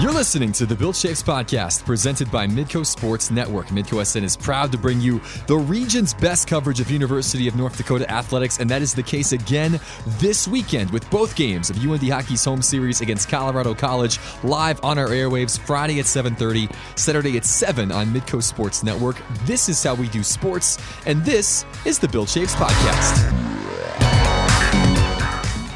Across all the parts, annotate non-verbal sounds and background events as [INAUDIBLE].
You're listening to the Bill Chaves podcast presented by Midco Sports Network. Midco SN is proud to bring you the region's best coverage of University of North Dakota athletics, and that is the case again this weekend with both games of UND Hockey's home series against Colorado College live on our airwaves Friday at 7:30, Saturday at 7 on Midco Sports Network. This is how we do sports, and this is the Bill Chaves podcast.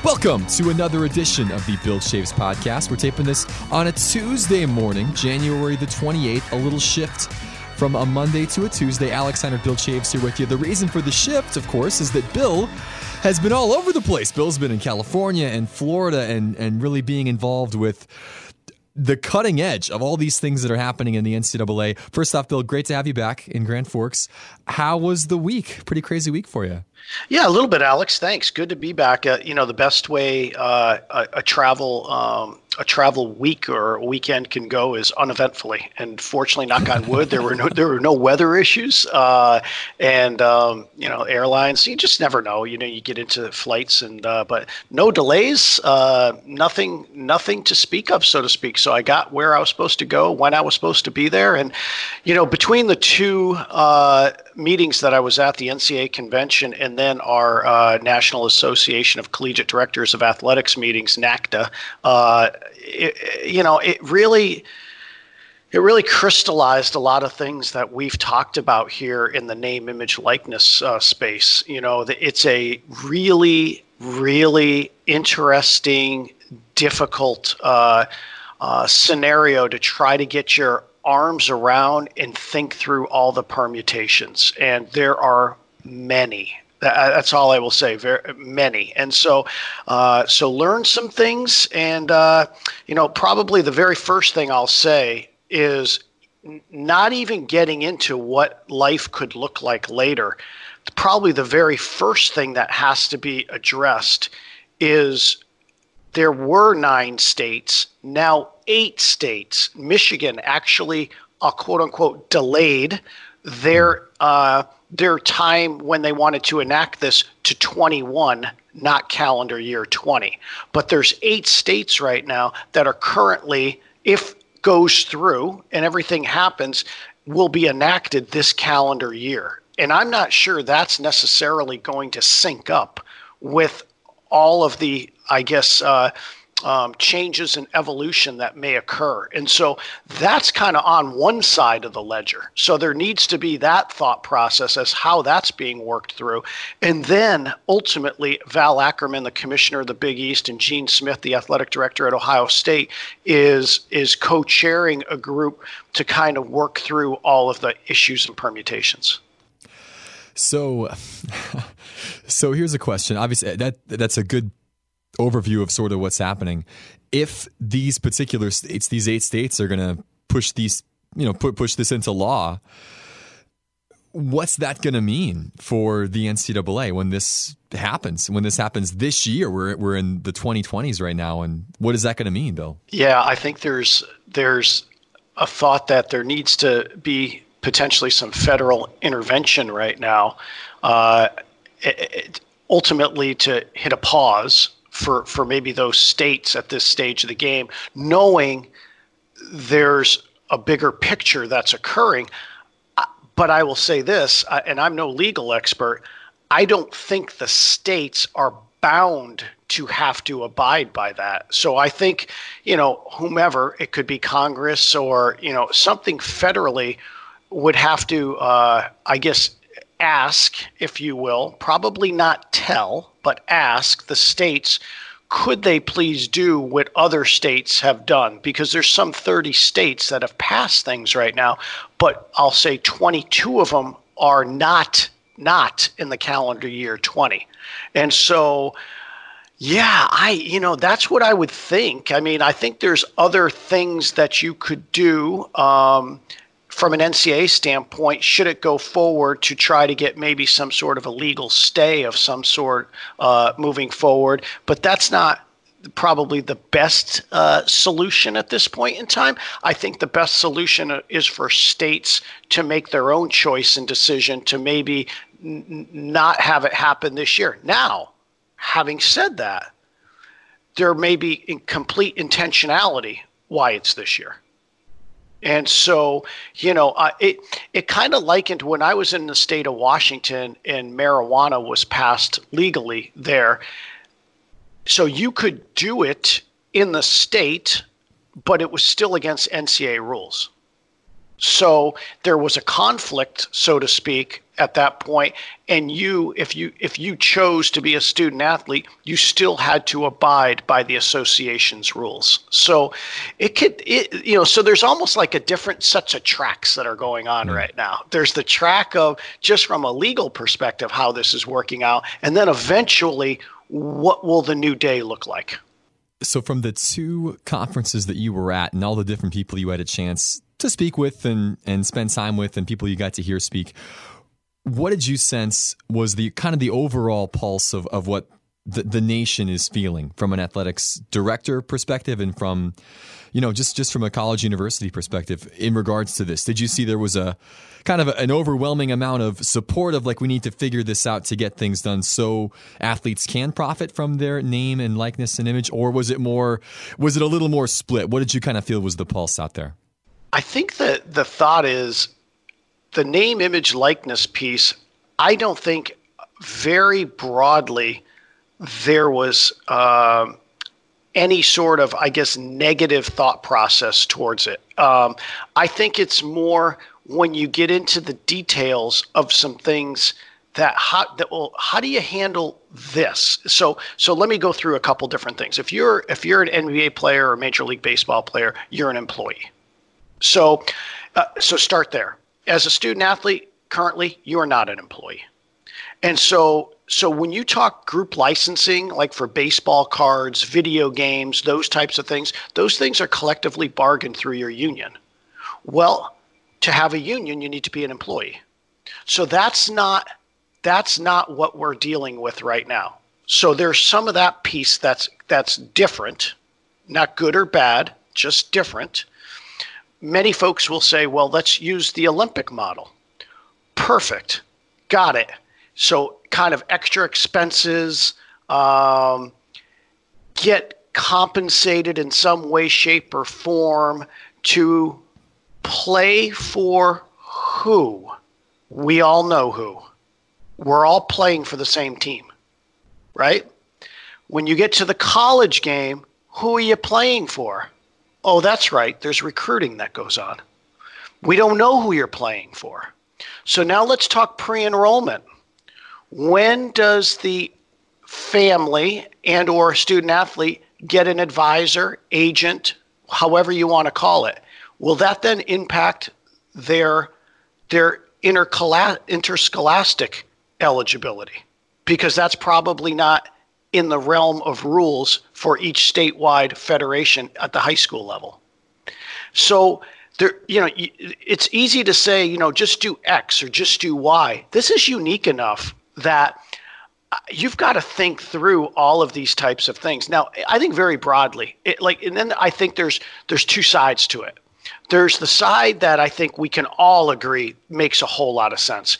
Welcome to another edition of the Bill Chaves podcast. We're taping this on a Tuesday morning, January the 28th, a little shift from a Monday to a Tuesday. Alex Hunter, Bill Chaves here with you. The reason for the shift, of course, is that Bill has been all over the place. Bill's been in California and Florida and, and really being involved with the cutting edge of all these things that are happening in the NCAA. First off, Bill, great to have you back in Grand Forks. How was the week? Pretty crazy week for you. Yeah, a little bit, Alex. Thanks. Good to be back. Uh, you know, the best way uh, a, a, travel um, a travel week or a weekend can go is uneventfully. And fortunately, knock on wood, there were no there were no weather issues. Uh, and um, you know, airlines. You just never know. You know, you get into flights and uh, but no delays. Uh, nothing nothing to speak of, so to speak. So I got where I was supposed to go when I was supposed to be there. And you know, between the two uh, meetings that I was at, the NCAA convention and then our uh, National Association of Collegiate Directors of Athletics meetings, NACDA, uh, it, you know, it really it really crystallized a lot of things that we've talked about here in the name image likeness uh, space. You know it's a really really interesting difficult uh, uh, scenario to try to get your arms around and think through all the permutations and there are many that's all I will say. Very many, and so uh, so learn some things, and uh, you know probably the very first thing I'll say is not even getting into what life could look like later. Probably the very first thing that has to be addressed is there were nine states, now eight states. Michigan actually, uh, quote unquote, delayed their. Uh, their time when they wanted to enact this to 21 not calendar year 20 but there's eight states right now that are currently if goes through and everything happens will be enacted this calendar year and i'm not sure that's necessarily going to sync up with all of the i guess uh, um, changes and evolution that may occur. And so that's kind of on one side of the ledger. So there needs to be that thought process as how that's being worked through. And then ultimately, Val Ackerman, the commissioner of the Big East, and Gene Smith, the athletic director at Ohio State, is, is co chairing a group to kind of work through all of the issues and permutations. So, [LAUGHS] so here's a question. Obviously, that that's a good overview of sort of what's happening. If these particular states, these eight states, are going to push these, you know, put push this into law, what's that going to mean for the NCAA when this happens? When this happens this year, we're we're in the 2020s right now, and what is that going to mean, Bill? Yeah, I think there's there's a thought that there needs to be potentially some federal intervention right now. Uh, it, it, ultimately, to hit a pause for for maybe those states at this stage of the game, knowing there's a bigger picture that's occurring. But I will say this, and I'm no legal expert. I don't think the states are bound to have to abide by that. So I think, you know, whomever it could be Congress or you know something federally would have to, uh, I guess, ask, if you will, probably not tell, but ask the states could they please do what other states have done? Because there's some 30 states that have passed things right now, but I'll say 22 of them are not not in the calendar year 20. And so yeah, I you know that's what I would think. I mean, I think there's other things that you could do. Um, from an NCA standpoint, should it go forward to try to get maybe some sort of a legal stay of some sort uh, moving forward? But that's not probably the best uh, solution at this point in time. I think the best solution is for states to make their own choice and decision to maybe n- not have it happen this year. Now, having said that, there may be complete intentionality why it's this year. And so, you know, uh, it it kind of likened when I was in the state of Washington and marijuana was passed legally there. So you could do it in the state, but it was still against NCA rules. So there was a conflict, so to speak, at that point and you if you if you chose to be a student athlete you still had to abide by the association's rules so it could it you know so there's almost like a different sets of tracks that are going on mm-hmm. right now there's the track of just from a legal perspective how this is working out and then eventually what will the new day look like so from the two conferences that you were at and all the different people you had a chance to speak with and and spend time with and people you got to hear speak. What did you sense was the kind of the overall pulse of, of what the, the nation is feeling from an athletics director perspective and from you know just just from a college university perspective in regards to this? Did you see there was a kind of an overwhelming amount of support of like we need to figure this out to get things done so athletes can profit from their name and likeness and image? Or was it more was it a little more split? What did you kind of feel was the pulse out there? I think that the thought is the name, image, likeness piece. I don't think very broadly there was uh, any sort of, I guess, negative thought process towards it. Um, I think it's more when you get into the details of some things that how that well how do you handle this so so let me go through a couple different things if you're if you're an nba player or major league baseball player you're an employee so, uh, so start there. As a student athlete, currently you are not an employee, and so so when you talk group licensing, like for baseball cards, video games, those types of things, those things are collectively bargained through your union. Well, to have a union, you need to be an employee. So that's not that's not what we're dealing with right now. So there's some of that piece that's that's different, not good or bad, just different many folks will say, well, let's use the Olympic model. Perfect. Got it. So, kind of extra expenses, um, get compensated in some way, shape, or form to play for who? We all know who. We're all playing for the same team, right? When you get to the college game, who are you playing for? Oh, that's right. There's recruiting that goes on. We don't know who you're playing for. So now let's talk pre enrollment. When does the family and or student athlete get an advisor, agent, however you want to call it? Will that then impact their their interscholastic eligibility? Because that's probably not in the realm of rules for each statewide federation at the high school level. So there, you know, it's easy to say, you know, just do X or just do Y. This is unique enough that uh, you've got to think through all of these types of things. Now, I think very broadly, it, like, and then I think there's there's two sides to it. There's the side that I think we can all agree makes a whole lot of sense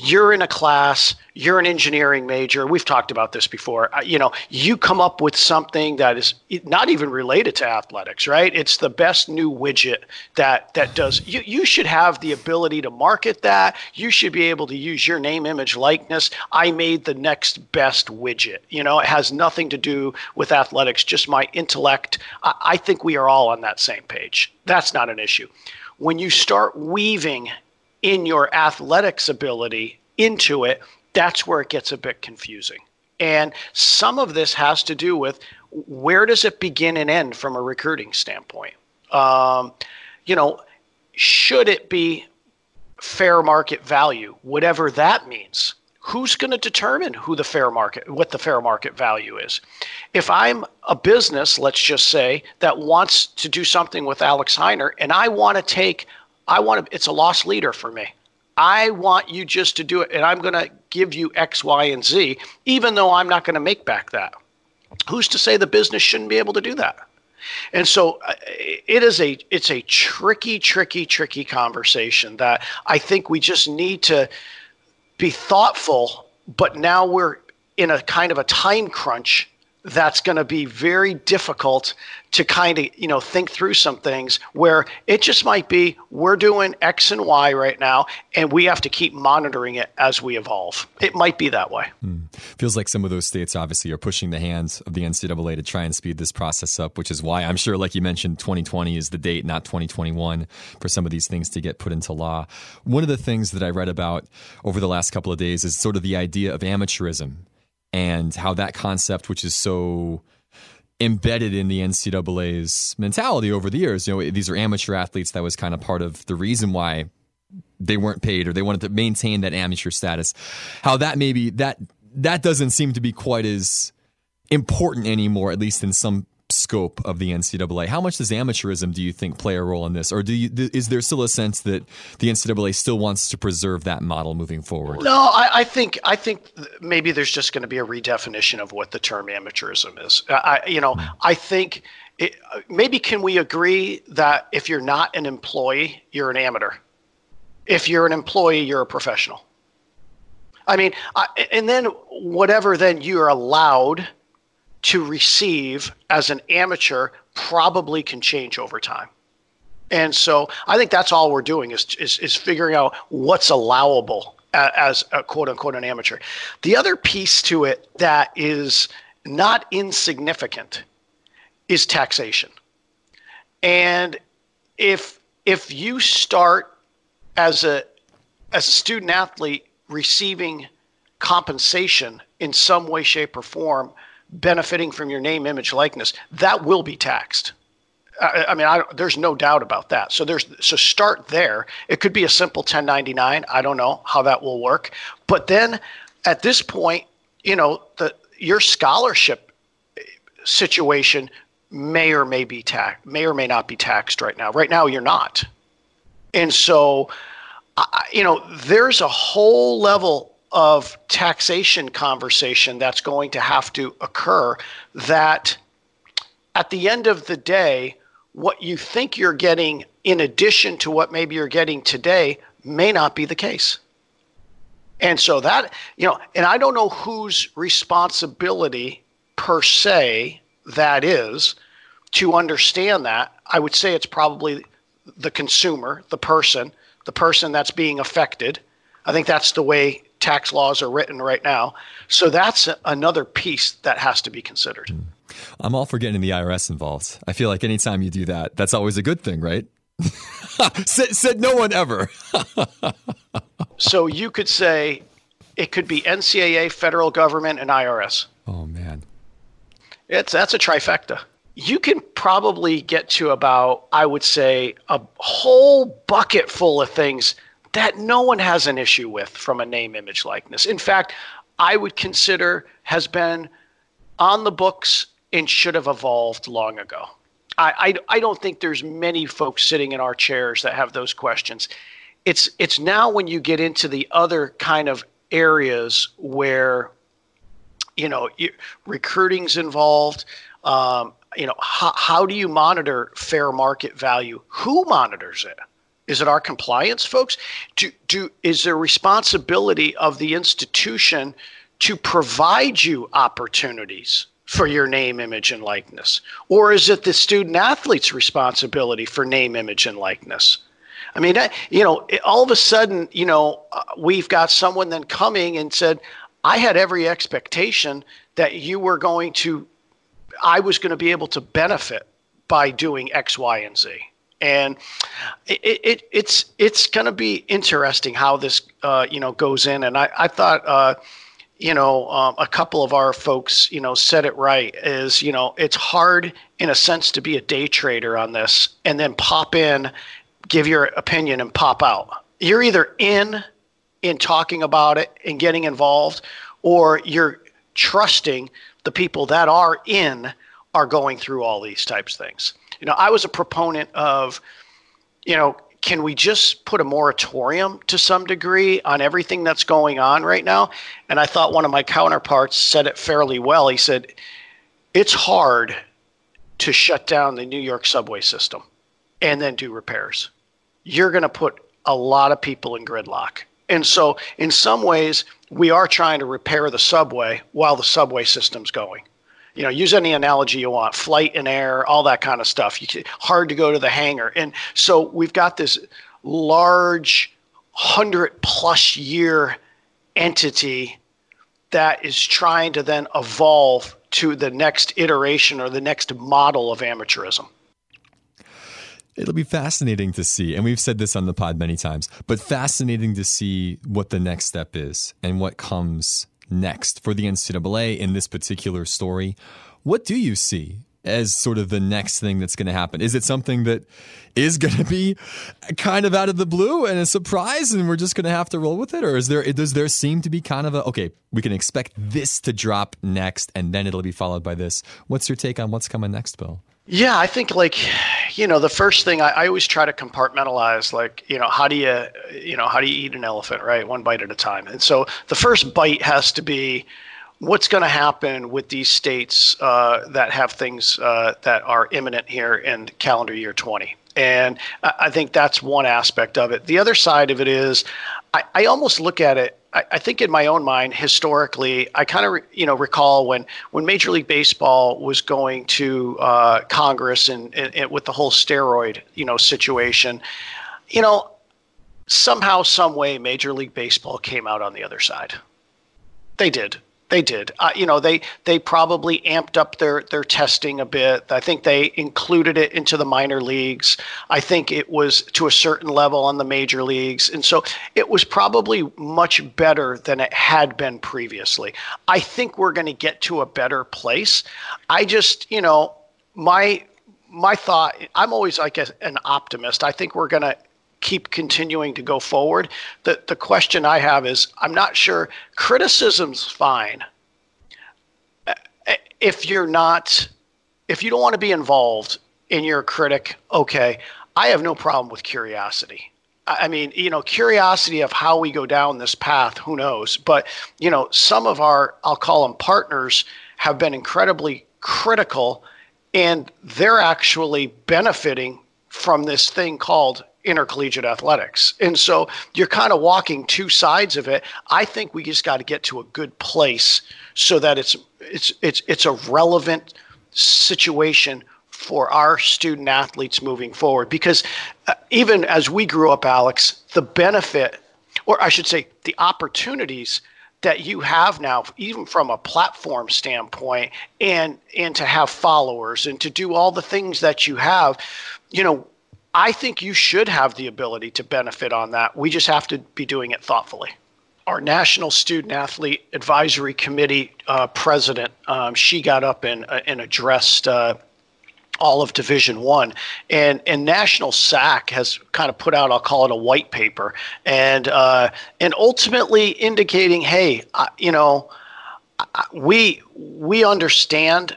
you're in a class, you're an engineering major. We've talked about this before. Uh, you know, you come up with something that is not even related to athletics, right? It's the best new widget that that does. You you should have the ability to market that. You should be able to use your name, image, likeness. I made the next best widget. You know, it has nothing to do with athletics, just my intellect. I, I think we are all on that same page. That's not an issue. When you start weaving in your athletics ability into it, that's where it gets a bit confusing. And some of this has to do with where does it begin and end from a recruiting standpoint? Um, you know, should it be fair market value, whatever that means? Who's going to determine who the fair market, what the fair market value is? If I'm a business, let's just say, that wants to do something with Alex Heiner, and I want to take I want to, it's a lost leader for me. I want you just to do it, and I'm going to give you X, Y, and Z, even though I'm not going to make back that. Who's to say the business shouldn't be able to do that? And so uh, it is a it's a tricky, tricky, tricky conversation that I think we just need to be thoughtful. But now we're in a kind of a time crunch that's going to be very difficult to kind of you know think through some things where it just might be we're doing x and y right now and we have to keep monitoring it as we evolve. It might be that way. Hmm. feels like some of those states obviously are pushing the hands of the ncaa to try and speed this process up which is why i'm sure like you mentioned 2020 is the date not 2021 for some of these things to get put into law. One of the things that i read about over the last couple of days is sort of the idea of amateurism and how that concept, which is so embedded in the NCAA's mentality over the years, you know, these are amateur athletes. That was kind of part of the reason why they weren't paid or they wanted to maintain that amateur status. How that maybe that that doesn't seem to be quite as important anymore, at least in some scope of the NCAA. How much does amateurism do you think play a role in this, or do you, is there still a sense that the NCAA still wants to preserve that model moving forward? No, I, I think I think maybe there's just going to be a redefinition of what the term amateurism is. I, you know, hmm. I think it, maybe can we agree that if you're not an employee, you're an amateur. If you're an employee, you're a professional. I mean, I, and then whatever then you're allowed to receive as an amateur probably can change over time. And so I think that's all we're doing is, is, is figuring out what's allowable as a quote unquote an amateur. The other piece to it that is not insignificant is taxation. And if if you start as a as a student athlete receiving compensation in some way, shape, or form benefiting from your name, image, likeness, that will be taxed. I, I mean, I, there's no doubt about that. So there's so start there. It could be a simple 1099. I don't know how that will work, but then at this point, you know, the your scholarship situation may or may be taxed, may or may not be taxed right now. Right now, you're not, and so, I, you know, there's a whole level of taxation conversation that's going to have to occur that at the end of the day, what you think you're getting in addition to what maybe you're getting today may not be the case. And so that, you know, and I don't know whose responsibility per se that is to understand that. I would say it's probably the consumer, the person, the person that's being affected. I think that's the way tax laws are written right now. So that's another piece that has to be considered. Hmm. I'm all for getting the IRS involved. I feel like anytime you do that, that's always a good thing, right? [LAUGHS] said, said no one ever. [LAUGHS] so you could say it could be NCAA, federal government, and IRS. Oh man, it's that's a trifecta. You can probably get to about, I would say, a whole bucket full of things that no one has an issue with from a name, image, likeness. In fact, I would consider has been on the books and should have evolved long ago. I, I, I don't think there's many folks sitting in our chairs that have those questions. It's it's now when you get into the other kind of areas where you know recruiting's involved. Um, you know how, how do you monitor fair market value? Who monitors it? Is it our compliance folks? Do, do, is there responsibility of the institution to provide you opportunities for your name, image, and likeness? Or is it the student athlete's responsibility for name, image, and likeness? I mean, you know, all of a sudden, you know, uh, we've got someone then coming and said, I had every expectation that you were going to, I was going to be able to benefit by doing X, Y, and Z and it, it it's it's going to be interesting how this uh, you know goes in. And I I thought. Uh, you know, um, a couple of our folks, you know, said it right. Is you know, it's hard in a sense to be a day trader on this, and then pop in, give your opinion, and pop out. You're either in in talking about it and getting involved, or you're trusting the people that are in are going through all these types of things. You know, I was a proponent of, you know, can we just put a moratorium to some degree on everything that's going on right now? And I thought one of my counterparts said it fairly well. He said, it's hard to shut down the New York subway system and then do repairs. You're going to put a lot of people in gridlock. And so, in some ways, we are trying to repair the subway while the subway system's going you know, use any analogy you want, flight and air, all that kind of stuff. You, hard to go to the hangar. And so we've got this large, hundred plus year entity that is trying to then evolve to the next iteration or the next model of amateurism. It'll be fascinating to see, and we've said this on the pod many times, but fascinating to see what the next step is and what comes next for the NCAA in this particular story. What do you see as sort of the next thing that's going to happen? Is it something that is going to be kind of out of the blue and a surprise, and we're just going to have to roll with it, or is there does there seem to be kind of a okay? We can expect this to drop next, and then it'll be followed by this. What's your take on what's coming next, Bill? Yeah, I think like, you know, the first thing I, I, always try to compartmentalize, like, you know, how do you, you know, how do you eat an elephant, right? One bite at a time. And so the first bite has to be what's going to happen with these states uh, that have things uh, that are imminent here in calendar year 20. And I think that's one aspect of it. The other side of it is, I, I almost look at it I, I think in my own mind, historically, I kind of re, you know recall when when Major League Baseball was going to uh, Congress and, and, and with the whole steroid you know situation, you know somehow, some way, Major League Baseball came out on the other side. They did. They did. Uh, you know, they they probably amped up their their testing a bit. I think they included it into the minor leagues. I think it was to a certain level on the major leagues, and so it was probably much better than it had been previously. I think we're going to get to a better place. I just, you know, my my thought. I'm always like an optimist. I think we're going to keep continuing to go forward. The the question I have is I'm not sure criticism's fine. Uh, uh, if you're not if you don't want to be involved in you're critic, okay. I have no problem with curiosity. I mean, you know, curiosity of how we go down this path, who knows? But, you know, some of our, I'll call them partners, have been incredibly critical and they're actually benefiting from this thing called intercollegiate athletics. And so you're kind of walking two sides of it. I think we just got to get to a good place so that it's it's it's it's a relevant situation for our student athletes moving forward because uh, even as we grew up Alex, the benefit or I should say the opportunities that you have now even from a platform standpoint and and to have followers and to do all the things that you have you know I think you should have the ability to benefit on that. We just have to be doing it thoughtfully. Our National Student Athlete Advisory Committee uh, president, um, she got up and, uh, and addressed uh, all of Division One, and and National SAAC has kind of put out, I'll call it a white paper, and uh, and ultimately indicating, hey, you know, we we understand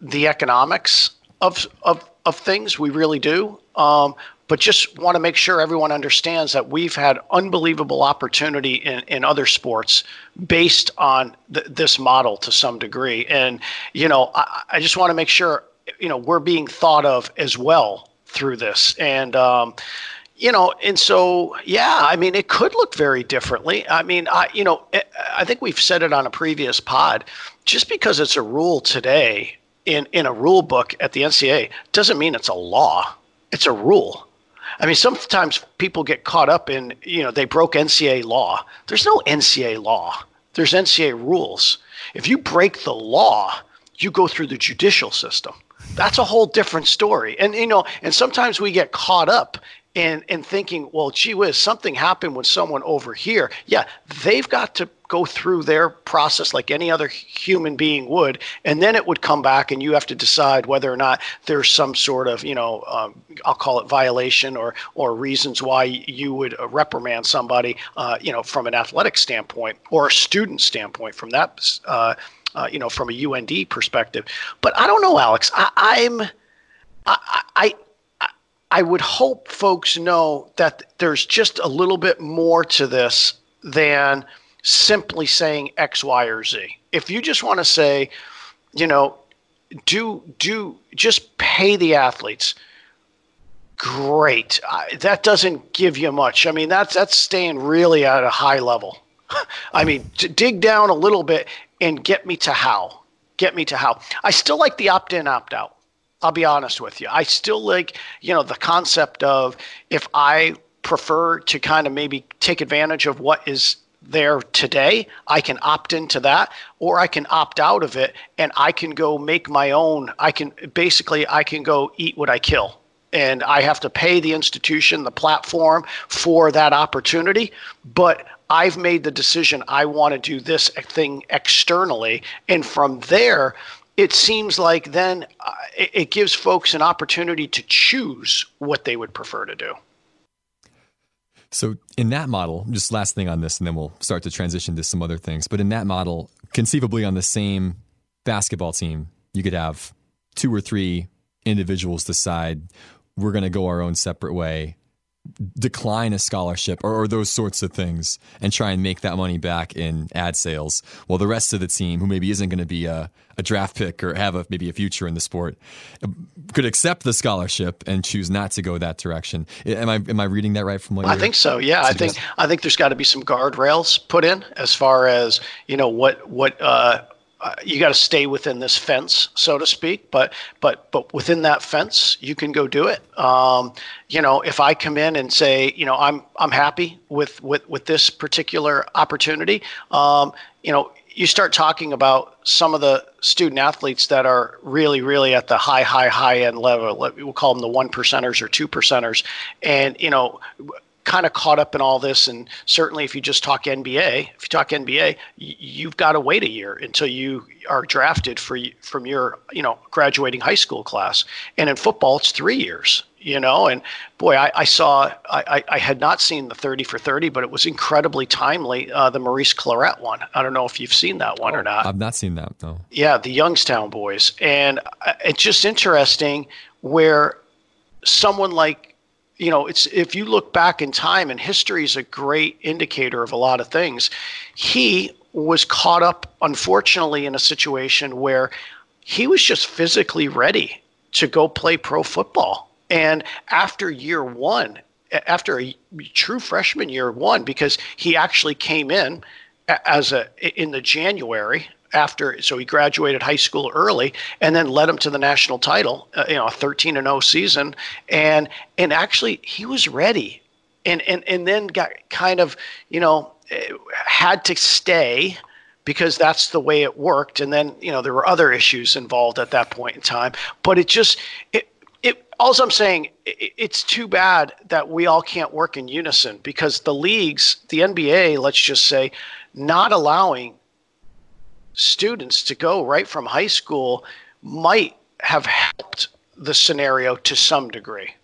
the economics of of of things, we really do. Um, but just want to make sure everyone understands that we've had unbelievable opportunity in, in other sports based on th- this model to some degree. And, you know, I, I just want to make sure, you know, we're being thought of as well through this. And, um, you know, and so, yeah, I mean, it could look very differently. I mean, I, you know, I think we've said it on a previous pod. Just because it's a rule today in, in a rule book at the NCAA doesn't mean it's a law it's a rule. I mean, sometimes people get caught up in, you know, they broke NCA law. There's no NCA law. There's NCA rules. If you break the law, you go through the judicial system. That's a whole different story. And you know, and sometimes we get caught up in in thinking, well, gee whiz, something happened with someone over here. Yeah, they've got to go through their process like any other human being would, and then it would come back, and you have to decide whether or not there's some sort of, you know, um, I'll call it violation or or reasons why you would uh, reprimand somebody, uh, you know, from an athletic standpoint or a student standpoint from that, uh, uh, you know, from a UND perspective. But I don't know, Alex. I, I'm I, I I would hope folks know that there's just a little bit more to this than simply saying X, Y, or Z. If you just want to say, you know, do do just pay the athletes. Great. I, that doesn't give you much. I mean, that's that's staying really at a high level. [LAUGHS] I mean, to dig down a little bit and get me to how get me to how. I still like the opt in, opt out. I'll be honest with you. I still like, you know, the concept of if I prefer to kind of maybe take advantage of what is there today, I can opt into that or I can opt out of it and I can go make my own. I can basically I can go eat what I kill. And I have to pay the institution, the platform for that opportunity, but I've made the decision I want to do this thing externally and from there it seems like then uh, it, it gives folks an opportunity to choose what they would prefer to do. So, in that model, just last thing on this, and then we'll start to transition to some other things. But in that model, conceivably on the same basketball team, you could have two or three individuals decide we're going to go our own separate way decline a scholarship or, or, those sorts of things and try and make that money back in ad sales while the rest of the team who maybe isn't going to be a, a draft pick or have a, maybe a future in the sport could accept the scholarship and choose not to go that direction. Am i am i reading that right from what i think so yeah. I think i think there's got to be some guardrails put in as far as you know what what uh, you got to stay within this fence, so to speak. But but but within that fence, you can go do it. Um, you know, if I come in and say, you know, I'm I'm happy with with with this particular opportunity. Um, you know, you start talking about some of the student athletes that are really, really at the high, high, high end level. We'll call them the one percenters or two percenters, and you know kind of caught up in all this. And certainly, if you just talk NBA, if you talk NBA, you've got to wait a year until you are drafted for from your you know graduating high school class. And in football, it's three years. You know, and boy, I, I saw I, I had not seen the 30 for 30, but it was incredibly timely. Uh, the Maurice Clarett one. I don't know if you've seen that one oh, or not. I've not seen that. No. Yeah, the Youngstown boys, and uh, it's just interesting where someone like you know, it's if you look back in time, and history is a great indicator of a lot of things. He was caught up, unfortunately, in a situation where he was just physically ready to go play pro football. And after year one, after a true freshman year one, because he actually came in as a in the January after so he graduated high school early and then led him to the national title uh, you know a 13 and 0 season. And and actually he was ready and and and then got kind of you know had to stay because that's the way it worked. And then you know there were other issues involved at that point in time. But it just it it all I'm saying it, it's too bad that we all can't work in unison because the leagues the NBA let's just say not allowing students to go right from high school might have helped the scenario to some degree.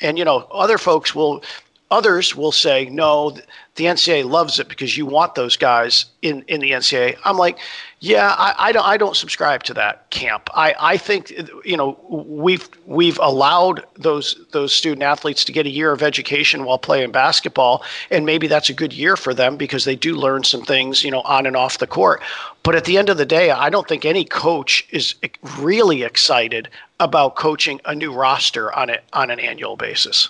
And you know, other folks will others will say, no, the NCAA loves it because you want those guys in, in the NCAA. I'm like, yeah, I, I don't I don't subscribe to that camp. I, I think you know we've we've allowed those those student athletes to get a year of education while playing basketball, and maybe that's a good year for them because they do learn some things you know on and off the court. But at the end of the day, I don't think any coach is really excited about coaching a new roster on it on an annual basis.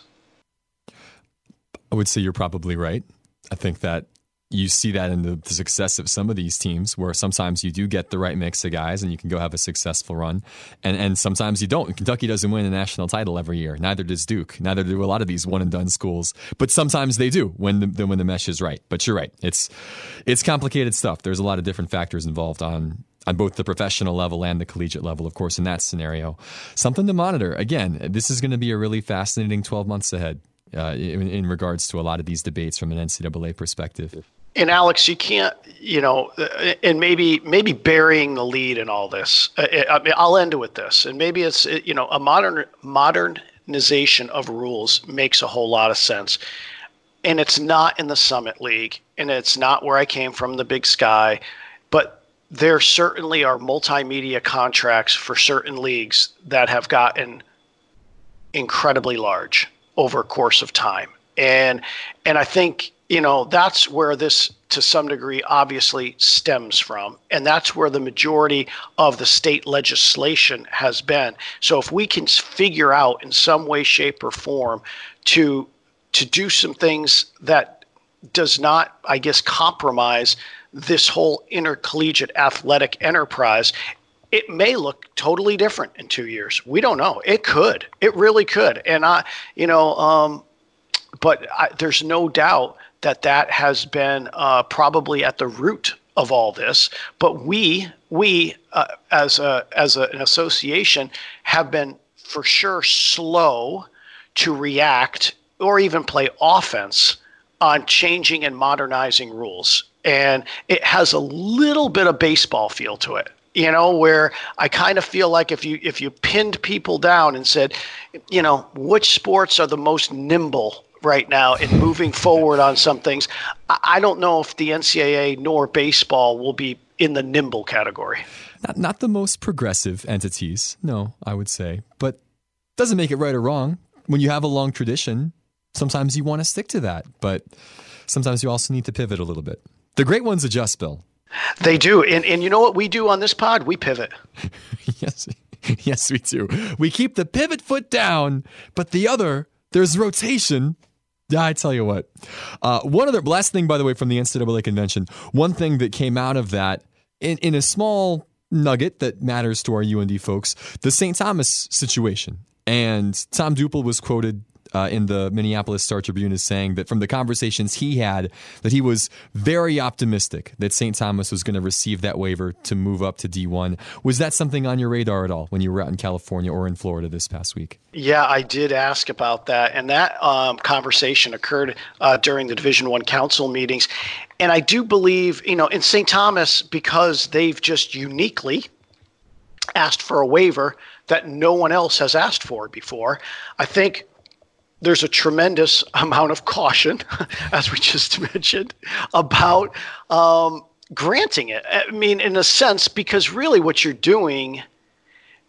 I would say you're probably right. I think that you see that in the, the, success of some of these teams where sometimes you do get the right mix of guys and you can go have a successful run. And and sometimes you don't. Kentucky doesn't win a national title every year. Neither does duke. Neither do a lot of these one and done schools. But sometimes they do when the when the mesh is right. But you're right. It's it's complicated stuff. There's a lot of different factors involved on on both the professional level and the collegiate level, of course, in that scenario. Something to monitor. Again, this is going to be a really fascinating 12 months ahead uh, in, in, regards to a lot of these debates from an NCAA perspective. And Alex, you can't, you know, and maybe maybe burying the lead in all this. Uh, I mean, I'll end it with this, and maybe it's you know a modern modernization of rules makes a whole lot of sense, and it's not in the Summit League, and it's not where I came from, the Big Sky, but there certainly are multimedia contracts for certain leagues that have gotten incredibly large over a course of time, and and I think you know that's where this to some degree obviously stems from. And that's where the majority of the state legislation has been. So if we can figure out in some way shape or form to to do some things that does not i guess compromise this whole intercollegiate athletic enterprise it may look totally different in two years. We don't know. It could. It really could. And I, you know, um, but I, there's no doubt that that has been uh, probably at the root of all this. But we, we uh, as a, as a, an association, have been for sure slow to react or even play offense on changing and modernizing rules. And it has a little bit of baseball feel to it you know where i kind of feel like if you if you pinned people down and said you know which sports are the most nimble right now in moving forward on some things i don't know if the ncaa nor baseball will be in the nimble category. Not, not the most progressive entities no i would say. But doesn't make it right or wrong. When you have a long tradition sometimes you want to stick to that but sometimes you also need to pivot a little bit. The great ones adjust bill they do. And, and you know what we do on this pod? We pivot. [LAUGHS] yes. Yes, we do. We keep the pivot foot down, but the other, there's rotation. I tell you what. Uh, one other last thing, by the way, from the NCAA convention, one thing that came out of that in, in a small nugget that matters to our UND folks, the St. Thomas situation. And Tom Douple was quoted uh, in the Minneapolis Star Tribune is saying that from the conversations he had, that he was very optimistic that St. Thomas was going to receive that waiver to move up to D1. Was that something on your radar at all when you were out in California or in Florida this past week? Yeah, I did ask about that, and that um, conversation occurred uh, during the Division One Council meetings. And I do believe, you know, in St. Thomas, because they've just uniquely asked for a waiver that no one else has asked for before. I think there's a tremendous [LAUGHS] amount of caution, [LAUGHS] as we just [LAUGHS] mentioned, about um, granting it. I mean, in a sense, because really what you're doing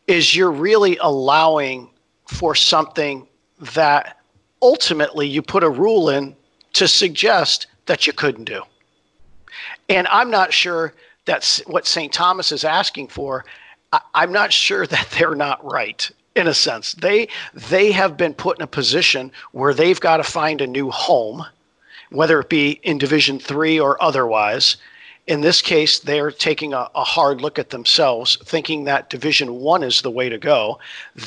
is you're really allowing for something that ultimately you put a rule in to suggest that you couldn't do. And I'm not sure that's what St. Thomas is asking for. I'm not sure that they're not right in a sense. They they have been put in a position where they've got to find a new home, whether it be in Division three or otherwise, in this case, they're taking a, a, hard look at themselves, thinking that Division One is the way to go.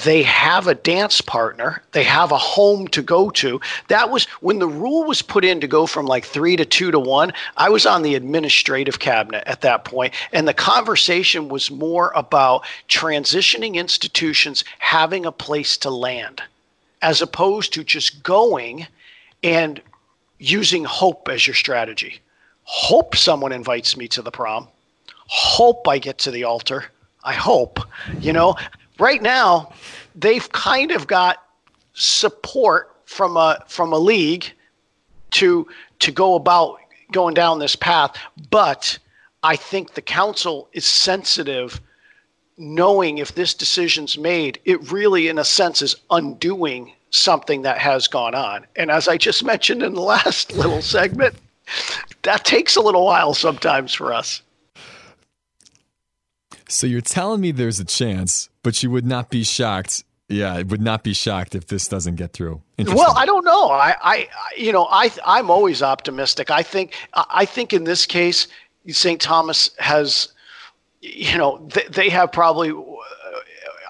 They have a dance partner. They have a home to go to. That was when the rule was put in to go from like three to two to one. I was on the administrative cabinet at that point, and the conversation was more about transitioning institutions having a place to land, as opposed to just going and using hope as your strategy hope someone invites me to the prom, hope I get to the altar. I hope, you know, right now they've kind of got support from a from a league to to go about going down this path, but I think the council is sensitive knowing if this decision's made, it really in a sense is undoing something that has gone on. And as I just [LAUGHS] mentioned in the last little segment, that takes a little while sometimes for us. So you're telling me there's a chance, but you would not be shocked. Yeah, it would not be shocked if this doesn't get through. Well, I don't know. I, I, you know, I, I'm always optimistic. I think, I think in this case, St. Thomas has, you know, they, they have probably,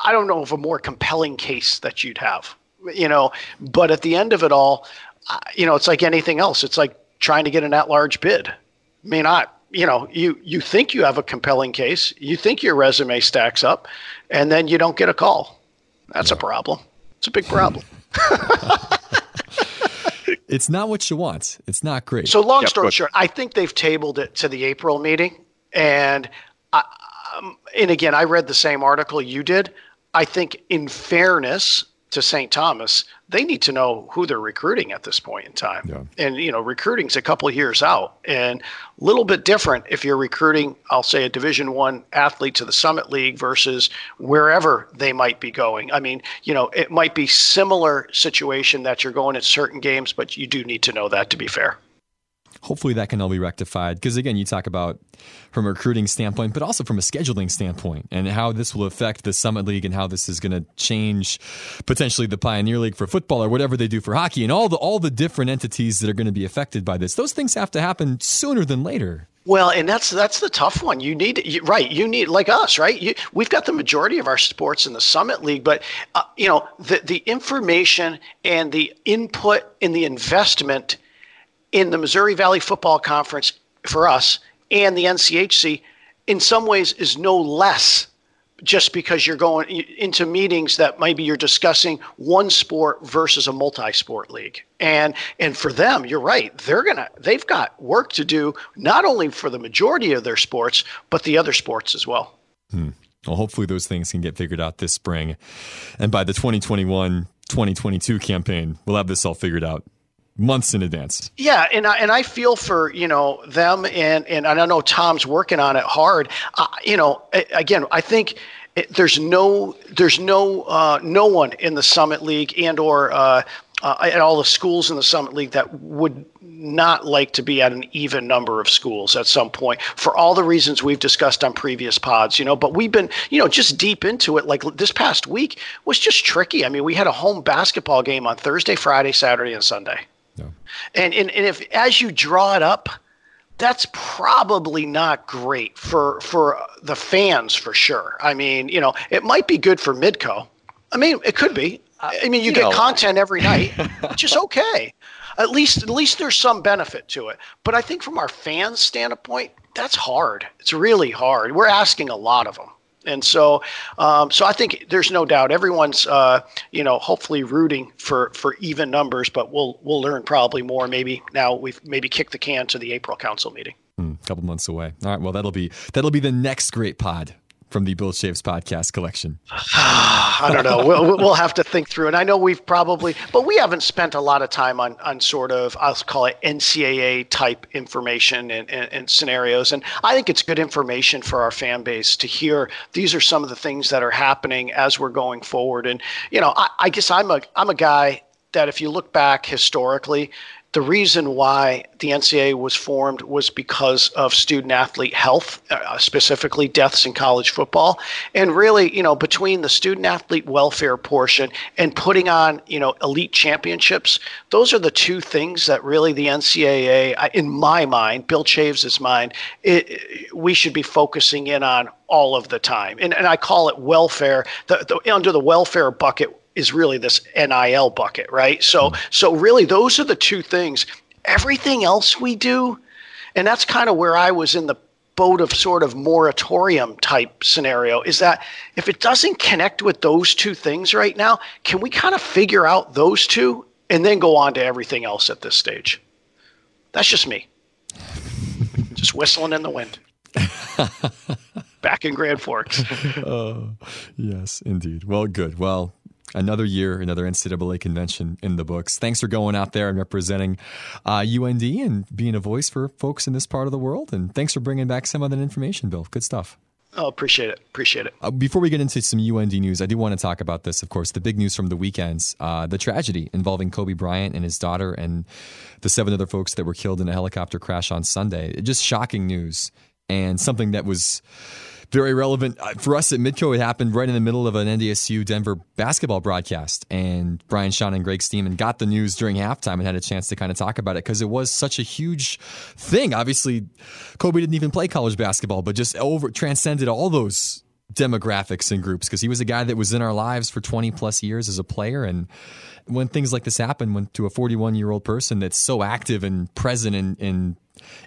I don't know of a more compelling case that you'd have, you know, but at the end of it all, you know, it's like anything else. It's like trying to get an at-large bid. I mean, I you know you you think you have a compelling case, you think your resume stacks up, and then you don't get a call. That's yeah. a problem. It's a big problem. [LAUGHS] it's not what you want. It's not great. So long story short, I think they've tabled it to the April meeting, and I, um, and again, I read the same article you did. I think, in fairness, to St. Thomas, they need to know who they're recruiting at this point in time. Yeah. And you know, recruiting's a couple of years out, and a little bit different if you're recruiting, I'll say, a Division One athlete to the Summit League versus wherever they might be going. I mean, you know, it might be similar situation that you're going at certain games, but you do need to know that to be fair. Hopefully that can all be rectified. Because again, you talk about from a recruiting standpoint, but also from a scheduling standpoint, and how this will affect the Summit League and how this is going to change potentially the Pioneer League for football or whatever they do for hockey, and all the all the different entities that are going to be affected by this. Those things have to happen sooner than later. Well, and that's that's the tough one. You need you, right. You need like us, right? You, we've got the majority of our sports in the Summit League, but uh, you know the the information and the input and the investment in the Missouri Valley Football Conference for us and the NCHC, in some ways, is no less just because you're going into meetings that maybe you're discussing one sport versus a multi-sport league. And and for them you're right they're gonna they've got work to do not only for the majority of their sports but the other sports as well. Hmm. well hopefully those things can get figured out this spring. And by the 2021 2022 campaign we'll have this all figured out months in advance. Yeah, and I, and I feel for you know them, and and I know Tom's working on it hard. Uh, you know, again, I think. There's no, there's no, uh, no one in the Summit League and or uh, uh, at all the schools in the Summit League that would not like to be at an even number of schools at some point for all the reasons we've discussed on previous pods, you know, but we've been, you know, just deep into it. Like this past week was just tricky. I mean, we had a home basketball game on Thursday, Friday, Saturday, and Sunday. And, and and if as you draw it up, that's probably not great for for the fans for sure. I mean, you know, it might be good for Midco. I mean, it could be. Uh, I mean, you, you get know. content every night, [LAUGHS] which is okay. At least at least there's some benefit to it. But I think from our fans' standpoint, that's hard. It's really hard. We're asking a lot of them. And so, um, so I think there's no doubt everyone's, uh, you know, hopefully rooting for for even numbers. But we'll we'll learn probably more. Maybe now we've maybe kicked the can to the April council meeting. A mm, couple months away. All right. Well, that'll be that'll be the next great pod from the Bill Chaves podcast collection? [SIGHS] I don't know. We'll, we'll have to think through. And I know we've probably, but we haven't spent a lot of time on, on sort of, I'll call it NCAA type information and, and, and scenarios. And I think it's good information for our fan base to hear these are some of the things that are happening as we're going forward. And, you know, I, I guess I'm a, I'm a guy that if you look back historically, the reason why the NCAA was formed was because of student athlete health, uh, specifically deaths in college football. And really, you know, between the student athlete welfare portion and putting on, you know, elite championships, those are the two things that really the NCAA, in my mind, Bill Chaves' mind, it, we should be focusing in on all of the time. And, and I call it welfare. The, the, under the welfare bucket, is really this NIL bucket, right? So mm-hmm. so really those are the two things. Everything else we do, and that's kind of where I was in the boat of sort of moratorium type scenario is that if it doesn't connect with those two things right now, can we kind of figure out those two and then go on to everything else at this stage? That's just me. [LAUGHS] just whistling in the wind. [LAUGHS] Back in Grand Forks. [LAUGHS] oh, yes, indeed. Well, good. Well, another year, another NCAA convention in the books. Thanks for going out there and representing uh, UND and being a voice for folks in this part of the world. And thanks for bringing back some of that information, Bill. Good stuff. Oh, appreciate it. Appreciate it. Uh, before we get into some UND news, I do want to talk about this, of course, the big news from the weekends uh, the tragedy involving Kobe Bryant and his daughter and the seven other folks that were killed in a helicopter crash on Sunday. Just shocking news and something that was very relevant uh, for us at Midco. It happened right in the middle of an NDSU Denver basketball broadcast, and Brian Sean and Greg Steeman got the news during halftime and had a chance to kind of talk about it because it was such a huge thing. Obviously, Kobe didn't even play college basketball, but just over transcended all those demographics and groups because he was a guy that was in our lives for 20 plus years as a player and when things like this happen when to a 41 year old person that's so active and present and, in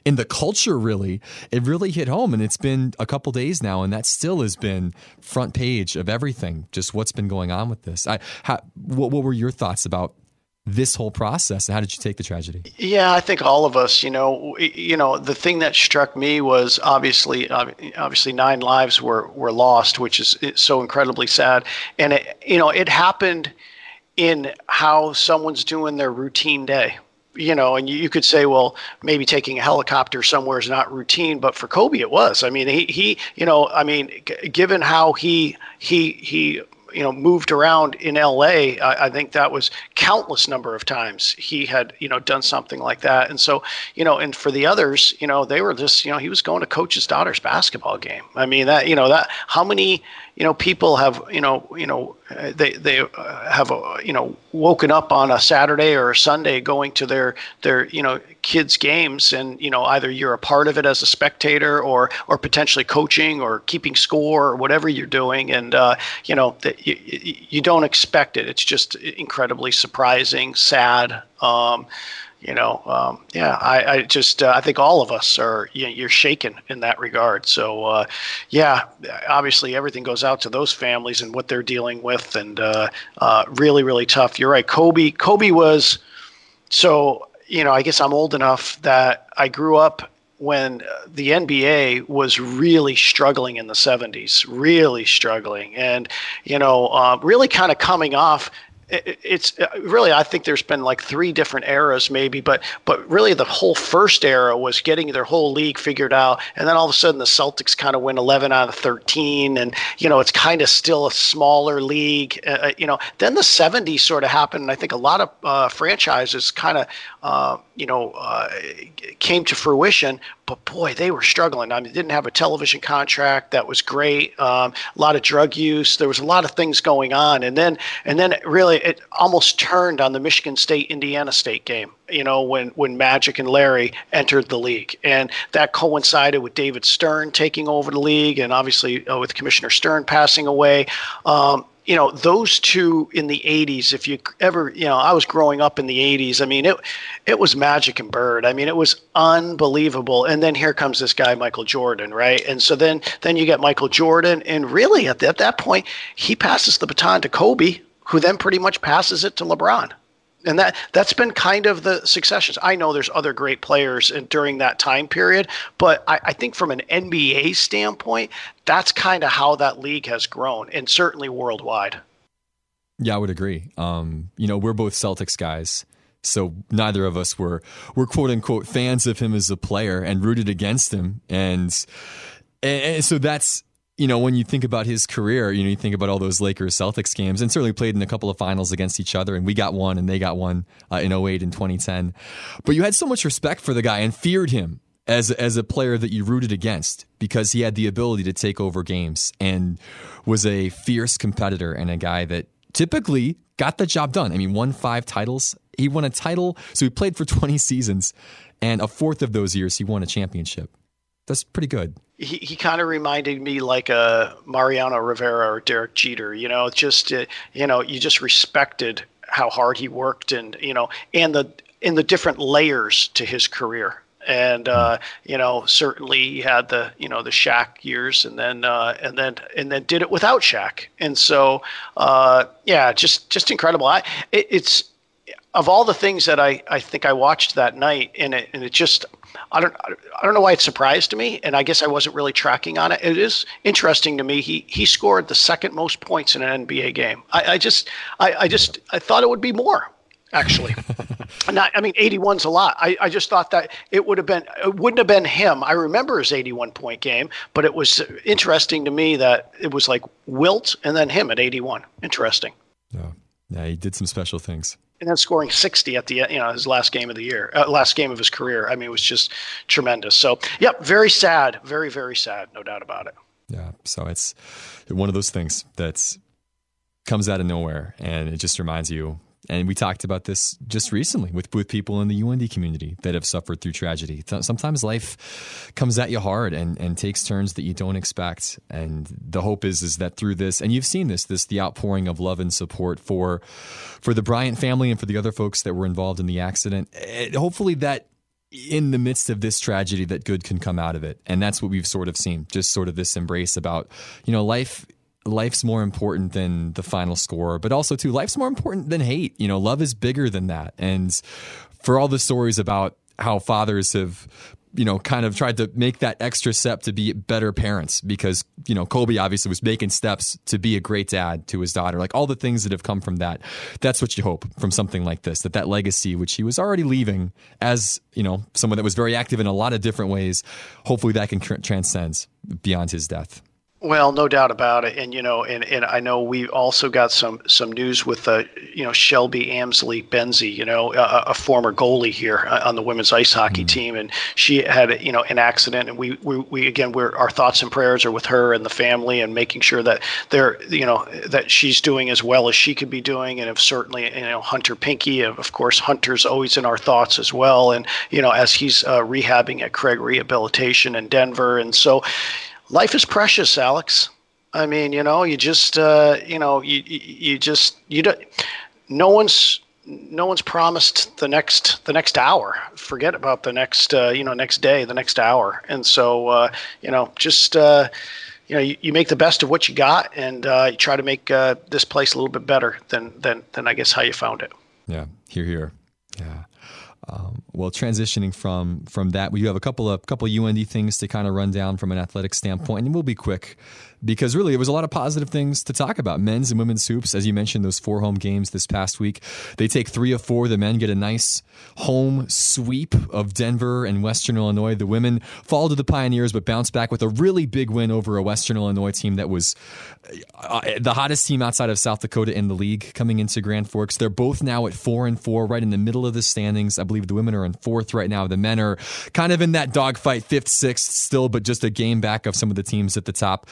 in the culture really it really hit home and it's been a couple days now and that still has been front page of everything just what's been going on with this. I, how, what, what were your thoughts about this whole process and how did you take the tragedy? Yeah i think all of us you know you know the thing that struck me was obviously obviously nine lives were were lost which is so incredibly sad. And it you know it happened in how someone's doing their routine day you know, and you, you, could say, well, maybe taking a helicopter somewhere is not routine, but for Kobe it was. I mean, he, he you know, I mean, g- given how he he he you know moved around in L.A. I, I, think that was countless number of times he had you know done something like that. And so you know, and for the others, you know, they were just you know he was going to coach his daughter's basketball game. I mean that you know that how many you know, people have, you know, you know, they they have, uh, you know, woken up on a Saturday or a Sunday going to their their, you know, kids' games, and you know, either you're a part of it as a spectator, or or potentially coaching or keeping score or whatever you're doing, and uh, you know, that you, you don't expect it. It's just incredibly surprising, sad. Um, you know, um, yeah, I, I just uh, I think all of us are you you're shaken in that regard. So uh, yeah, obviously everything goes out to those families and what they're dealing with, and uh, uh really really tough. You're right, Kobe. Kobe was so you know I guess I'm old enough that I grew up when the NBA was really struggling in the 70s, really struggling, and you know, uh, really kind of coming off it's uh, really I think there's been like three different eras maybe, but but really the whole first era was getting their whole league figured out, and then all of a sudden the Celtics kind of win 11 out of 13, and you know it's kind of still a smaller league. Uh, uh you know, then the 70s sort of happened, and I think a lot of uh, franchises kind of uh, you know uh, came to fruition, but boy, they were struggling. I mean, didn't have a television contract that was great. Um, a lot of drug use. There was a lot of things going on, and then and then it really it almost turned on the Michigan State Indiana State game. You know, when when Magic and Larry entered the league, and that coincided with David Stern taking over the league, and obviously uh, with Commissioner Stern passing away. Um, you know those two in the 80s if you ever you know i was growing up in the 80s i mean it it was magic and bird. I mean it was unbelievable. And then here comes this guy michael jordan right? And so then then you get michael jordan. And really at, the, at that point he passes the baton to kobe who then pretty much passes it to lebron and that that's been kind of the successions. I know there's other great players in, during that time period, but I, I, think from an NBA standpoint, that's kind of how that league has grown, and certainly worldwide. Yeah, I would agree. Um, you know, we're both Celtics guys, so neither of us were were quote unquote fans of him as a player and rooted against him, and and, and so that's you know, when you think about his career, you know, you think about all those Lakers Celtics games and certainly played in a couple of finals against each other. And we got one and they got one uh, in 08 and 2010. But you had so much respect for the guy and feared him as, as a player that you rooted against because he had the ability to take over games and was a fierce competitor and a guy that typically got the job done. I mean, won five titles. He won a title. So he played for 20 seasons. And a fourth of those years, he won a championship. That's pretty good he, he kind of reminded me like a Mariano Rivera or Derek Jeter. You know, just uh, you know, you just respected how hard he worked and you know, and the in the different layers to his career. And uh, you know, certainly he had the you know the Shaq years, and then uh, and then and then did it without Shaq. And so, uh, yeah, just just incredible. I it, it's of all the things that I, I think I watched that night, and it and it just I don't I don't know why it surprised me, and I guess I wasn't really tracking on it. It is interesting to me. He he scored the second most points in an NBA game. I, I just I, I just I thought it would be more actually. [LAUGHS] Not, I mean, 81's a lot. I, I just thought that it would have been, it wouldn't have been him. I remember his 81 point game, but it was interesting to me that it was like Wilt and then him at 81. Interesting. Yeah. Yeah. He did some special things and then scoring 60 at the you know his last game of the year, uh, last game of his career. I mean, it was just tremendous. So, yep, very sad, very very sad, no doubt about it. Yeah, so it's one of those things that comes out of nowhere, and it just reminds you and we talked about this just recently with, with people in the UND community that have suffered through tragedy. Sometimes life comes at you hard and, and takes turns that you don't expect. And the hope is is that through this, and you've seen this, this the outpouring of love and support for for the Bryant family and for the other folks that were involved in the accident. It, hopefully that in the midst of this tragedy that good can come out of it and that's what we've sort of seen just sort of this embrace about you know life life's more important than the final score, but also too life's more important than hate. You know, love is bigger than that. And for all the stories about how fathers have you know, kind of tried to make that extra step to be better parents because, you know, Kobe obviously was making steps to be a great dad to his daughter. Like all the things that have come from that. That's what you hope from something like this, that that legacy, which he was already leaving as, you know, someone that was very active in a lot of different ways, hopefully that can transcend beyond his death. Well, no doubt about it, and you know, and, and I know we also got some some news with uh, you know Shelby Amsley Benzie, you know, a, a, former goalie here uh, on the women's ice hockey mm-hmm. team, and she had you know an accident, and we we, we again we're our thoughts and prayers are with her and the family, and making sure that they're you know that she's doing as well as she could be doing, and if certainly you know Hunter Pinke, of course Hunter's always in our thoughts as well, and you know as he's uh, rehabbing at Craig Rehabilitation in Denver, and so life is precious, Alex. I mean, you know, you just, uh, you know, you, you just, you don't, no one's, no one's promised the next, the next hour. Forget about the next, uh, you know, next day, the next hour. And so, uh, you know, just, uh, you know, you, you make the best of what you got, and uh, you try to make uh, this place a little bit better than, than, than I guess how you found it. Yeah, here, here. Yeah. Um, well, transitioning from from that, we do have a couple of couple of UND things to kind of run down from an athletic standpoint, and we'll be quick because really it was a lot of positive things to talk about. Men's and women's hoops, as you mentioned, those four home games this past week. They take three of four. The men get a nice home sweep of Denver and Western Illinois. The women fall to the Pioneers, but bounce back with a really big win over a Western Illinois team that was uh, the hottest team outside of South Dakota in the league coming into Grand Forks. They're both now at four and four, right in the middle of the standings. I believe the women are fourth right now. The men are kind of in that dogfight, fifth, sixth still, but just a game back of some of the teams at the top.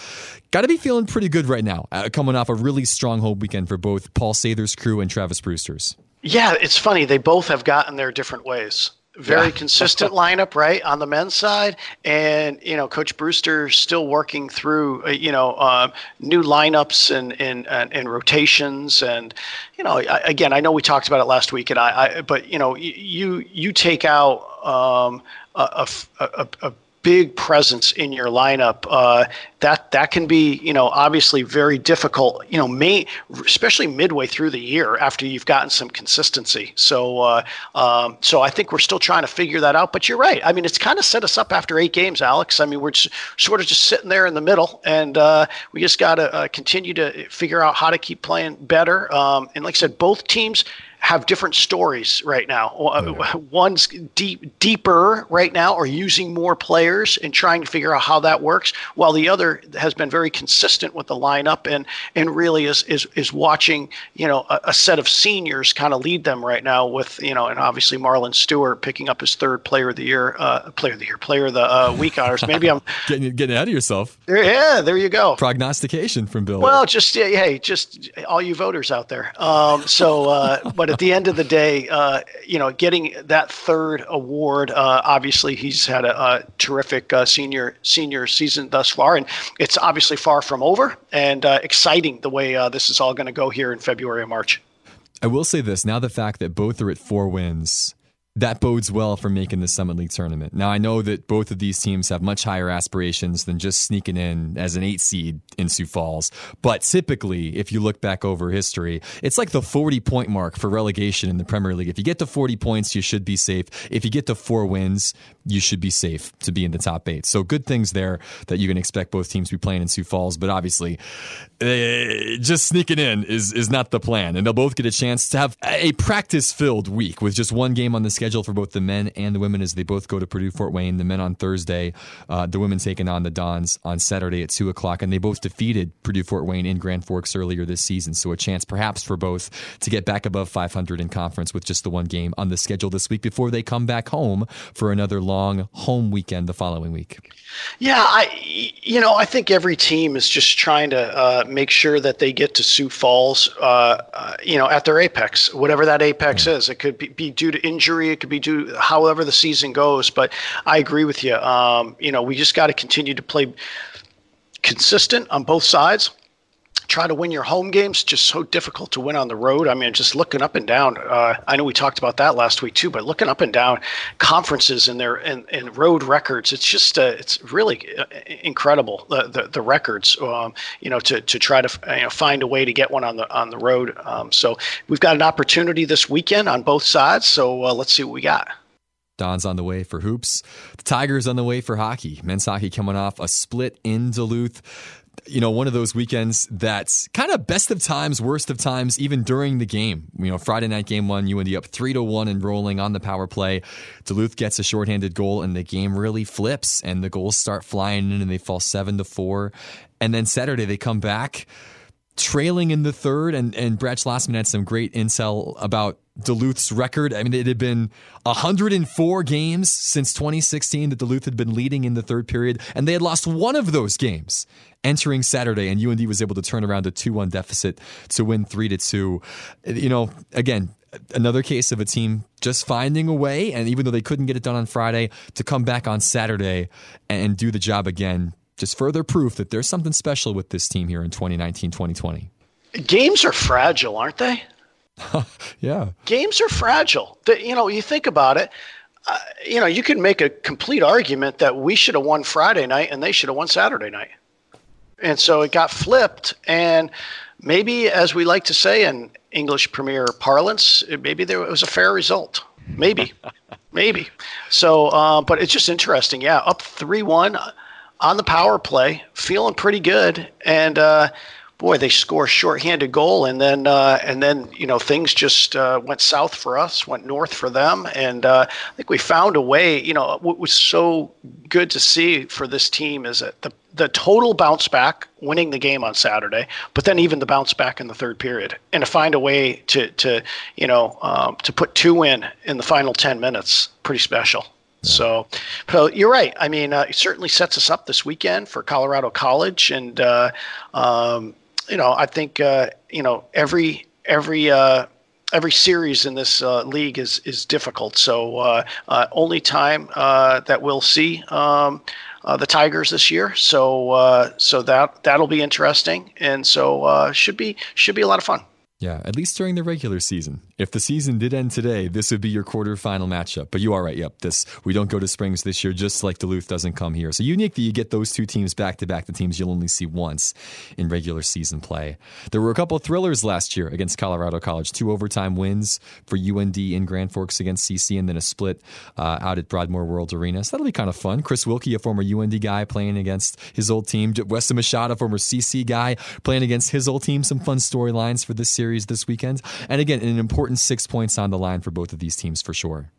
Got to be feeling pretty good right now, uh, coming off a really strong home weekend for both Paul Sather's crew and Travis Brewster's. Yeah, it's funny. They both have gotten there different ways. Very yeah. [LAUGHS] consistent lineup, right, on the men's side, and you know, Coach Brewster still working through, uh, you know, uh, new lineups and, and and, and rotations, and you know, I, again, I know we talked about it last week, and I, I but you know, you you take out um, a, a, a, a big presence in your lineup, uh, that that can be you know obviously very difficult. You know, may, especially midway through the year after you've gotten some consistency. So uh, um, so I think we're still trying to figure that out. But you're right. I mean, it's kind of set us up after eight games, Alex. I mean, we're just, sort of just sitting there in the middle, and uh, we just got to uh, continue to figure out how to keep playing better. Um, and like I said, both teams have different stories right now. Yeah. One's deep, deeper right now, or using more players and trying to figure out how that works, while the other has been very consistent with the lineup and and really is is is watching you know a, a set of seniors kind of lead them right now with you know and obviously Marlon Stewart picking up his third Player of the Year, uh, Player of the Year, Player of the uh, Week honors. Maybe I'm [LAUGHS] getting getting ahead of yourself. There, yeah, there you go. Prognostication from Bill. Well, just hey, just all you voters out there. Um, so, uh, but at the end of the day, uh, you know, getting that third award, uh, obviously he's had a, a terrific uh, senior senior season thus far, and it's obviously far from over and uh, exciting the way uh, this is all going to go here in February and March. I will say this: now the fact that both are at four wins that bodes well for making the Summit League tournament. Now, I know that both of these teams have much higher aspirations than just sneaking in as an eight seed in Sioux Falls. But typically, if you look back over history, it's like the 40 point mark for relegation in the Premier League. If you get to 40 points, you should be safe. If you get to four wins, you should be safe to be in the top eight. So good things there that you can expect both teams to be playing in Sioux Falls. But obviously, uh, just sneaking in is, is not the plan. And they'll both get a chance to have a practice filled week with just one game on the schedule for both the men and the women as they both go to Purdue Fort Wayne. The men on Thursday, uh, the women taking on the Dons on Saturday at 2 o'clock. And they both defeated Purdue Fort Wayne in Grand Forks earlier this season. So a chance perhaps for both to get back above 500 in conference with just the one game on the schedule this week before they come back home for another long home weekend the following week. Yeah, I you know I think every team is just trying to uh, make sure that they get to Sioux Falls, uh, uh, you know, at their apex, whatever that apex mm-hmm. is. It could be, be, due to injury, it could be due however the season goes. But I agree with you. Um, you know, we just got to continue to play consistent on both sides try to win your home games just so difficult to win on the road i mean just looking up and down uh, i know we talked about that last week too but looking up and down conferences and their and, and road records it's just uh, it's really uh, incredible the the, the records um, you know to, to try to you know find a way to get one on the on the road um, so we've got an opportunity this weekend on both sides so uh, let's see what we got Don's on the way for hoops. The Tigers on the way for hockey. Men's hockey coming off a split in Duluth you know, one of those weekends that's kind of best of times, worst of times, even during the game. You know, Friday night game one, you end up three to one and rolling on the power play. Duluth gets a shorthanded goal, and the game really flips, and the goals start flying in, and they fall seven to four. And then Saturday they come back trailing in the third, and, and Brad Schlossman had some great intel about Duluth's record. I mean, it had been 104 games since 2016 that Duluth had been leading in the third period, and they had lost one of those games entering Saturday, and UND was able to turn around a 2 1 deficit to win 3 to 2. You know, again, another case of a team just finding a way, and even though they couldn't get it done on Friday, to come back on Saturday and do the job again just further proof that there's something special with this team here in 2019 2020. Games are fragile, aren't they? [LAUGHS] yeah. Games are fragile. The, you know, you think about it. Uh, you know, you can make a complete argument that we should have won Friday night and they should have won Saturday night. And so it got flipped. And maybe, as we like to say in English Premier parlance, maybe there was a fair result. Maybe. [LAUGHS] maybe. So, uh, but it's just interesting. Yeah, up 3 1 on the power play, feeling pretty good, and uh, boy, they score a shorthanded goal, and then uh, and then you know things just uh, went south for us, went north for them, and uh, I think we found a way. You know, what was so good to see for this team is that the the total bounce back, winning the game on Saturday, but then even the bounce back in the third period, and to find a way to to you know um, to put two in in the final ten minutes, pretty special. So, so you're right. I mean, uh, it certainly sets us up this weekend for Colorado College, and uh, um, you know, I think uh, you know every every uh, every series in this uh, league is is difficult. So, uh, only time that we'll see. Um, the Tigers this year, so so that that'll be interesting, and so should be should be a lot of fun. Yeah, at least during the regular season. If the season did end today, this would be your quarterfinal matchup. But you are right. Yep, this we don't go to Springs this year, just like Duluth doesn't come here. So unique that you get those two teams back to back. The teams you'll only see once in regular season play. There were a couple thrillers last year against Colorado College. Two overtime wins for UND in Grand Forks against CC, and then a split uh, out at Broadmoor World Arena. So that'll be kind of fun. Chris Wilkie, a former UND guy, playing against his old team. Westin Michaud, former CC guy, playing against his old team. Some fun storylines for this series series this weekend. And again, an important six points on the line for both of these teams for sure.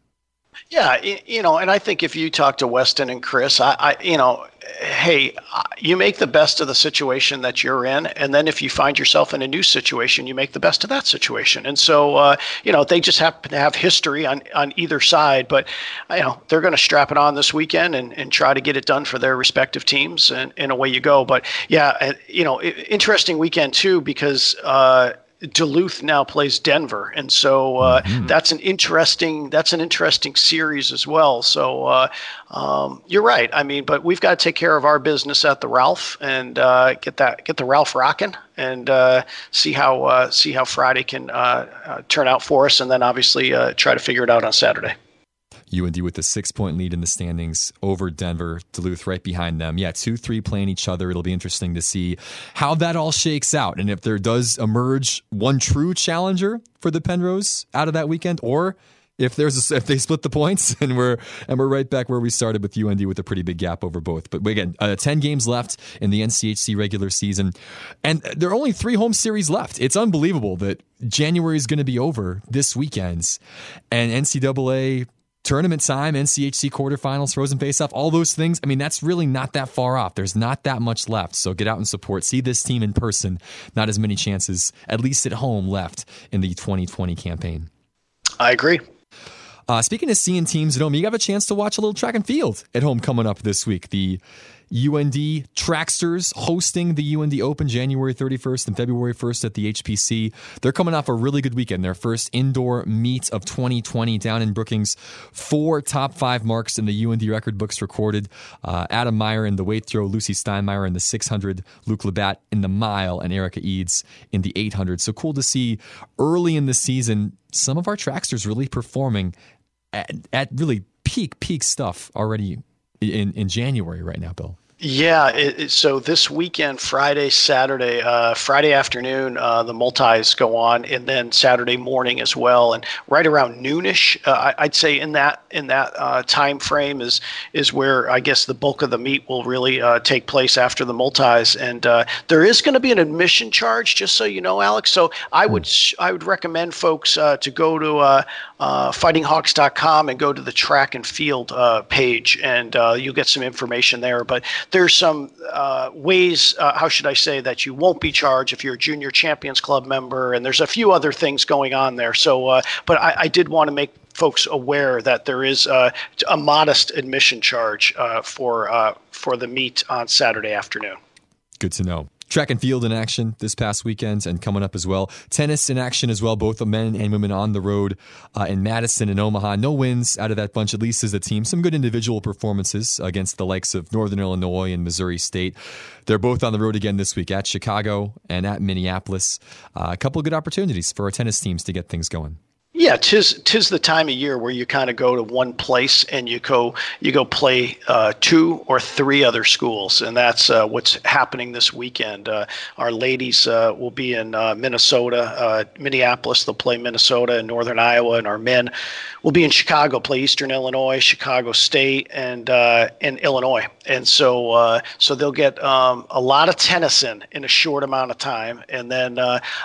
Yeah, you know, and I think if you talk to Westin and Chris, I, I, you know, hey, you make the best of the situation that you're in, and then if you find yourself in a new situation, you make the best of that situation. And so, uh, you know, they just happen to have history on on either side, but you know, they're going to strap it on this weekend and, and try to get it done for their respective teams, and, and away you go. But yeah, you know, interesting weekend too because. Uh, Duluth now plays Denver, and so uh, mm-hmm. that's an interesting that's an interesting series as well. So uh, um, you're right. I mean, but we've got to take care of our business at the Ralph and uh, get that get the Ralph rocking and uh, see how uh, see how Friday can uh, turn out for us, and then obviously try to figure it out on Saturday. UND with a six point lead in the standings over Denver, Duluth right behind them. Yeah, 2 3 playing each other. It'll be interesting to see how that all shakes out and if there does emerge one true challenger for the Penrose out of that weekend or if there's a, if they split the points [LAUGHS] and we're and we're right back where we started with UND with a pretty big gap over both. But again, uh, ten games left in the NCHC regular season, and there are only three home series left. It's unbelievable that January is going to be over this weekend, and NCAA tournament time, NCHC quarterfinals, frozen faceoff, all those things. I mean, that's really not that far off. There's not that much left. So get out and support. See this team in person. Not as many chances, at least at home, left in the 2020 campaign. I agree. Uh, speaking of seeing teams at home, you have a chance to watch a little track and field at home coming up this week. The UND Tracksters hosting the UND Open January 31st and February 1st at the HPC. They're coming off a really good weekend. Their first indoor meet of 2020 down in Brookings. Four top five marks in the UND record books recorded. Uh, Adam Meyer in the weight throw, Lucy Steinmeier in the 600, Luke Labatt in the mile, and Erica Eads in the 800. So cool to see early in the season some of our tracksters really performing at, at really peak, peak stuff already in, in January right now, Bill. Yeah, it, it, so this weekend, Friday, Saturday, uh, Friday afternoon, uh, the multis go on, and then Saturday morning as well. And right around noonish, uh, I, would say in that in that uh, time frame is is where I guess the bulk of the meet will really uh, take place after the multis. And uh, there is going to be an admission charge, just so you know, Alex. So I would I would recommend folks to go to fightinghawks.com and go to the track and field page, and you'll get some information there. But there's some uh, ways. Uh, how should I say that you won't be charged if you're a Junior Champions Club member, and there's a few other things going on there. So, uh, but I, I did want to make folks aware that there is uh, a modest admission charge uh, for uh, for the meet on Saturday afternoon. Good to know. Track and field in action this past weekend and coming up as well. Tennis in action as well, both the men and women on the road uh, in Madison and Omaha. No wins out of that bunch, at least as a team. Some good individual performances against the likes of Northern Illinois and Missouri State. They're both on the road again this week at Chicago and at Minneapolis. Uh, a couple of good opportunities for our tennis teams to get things going. Yeah, tis tis the time of year where you kind of go to one place and you go you go play uh, two or three other schools, and that's uh, what's happening this weekend. Uh, our ladies uh, will be in uh, Minnesota, uh, Minneapolis. They'll play Minnesota and Northern Iowa, and our men will be in Chicago, play Eastern Illinois, Chicago State, and and Illinois. And so so they'll get um, a lot of tennis in in a short amount of time, and then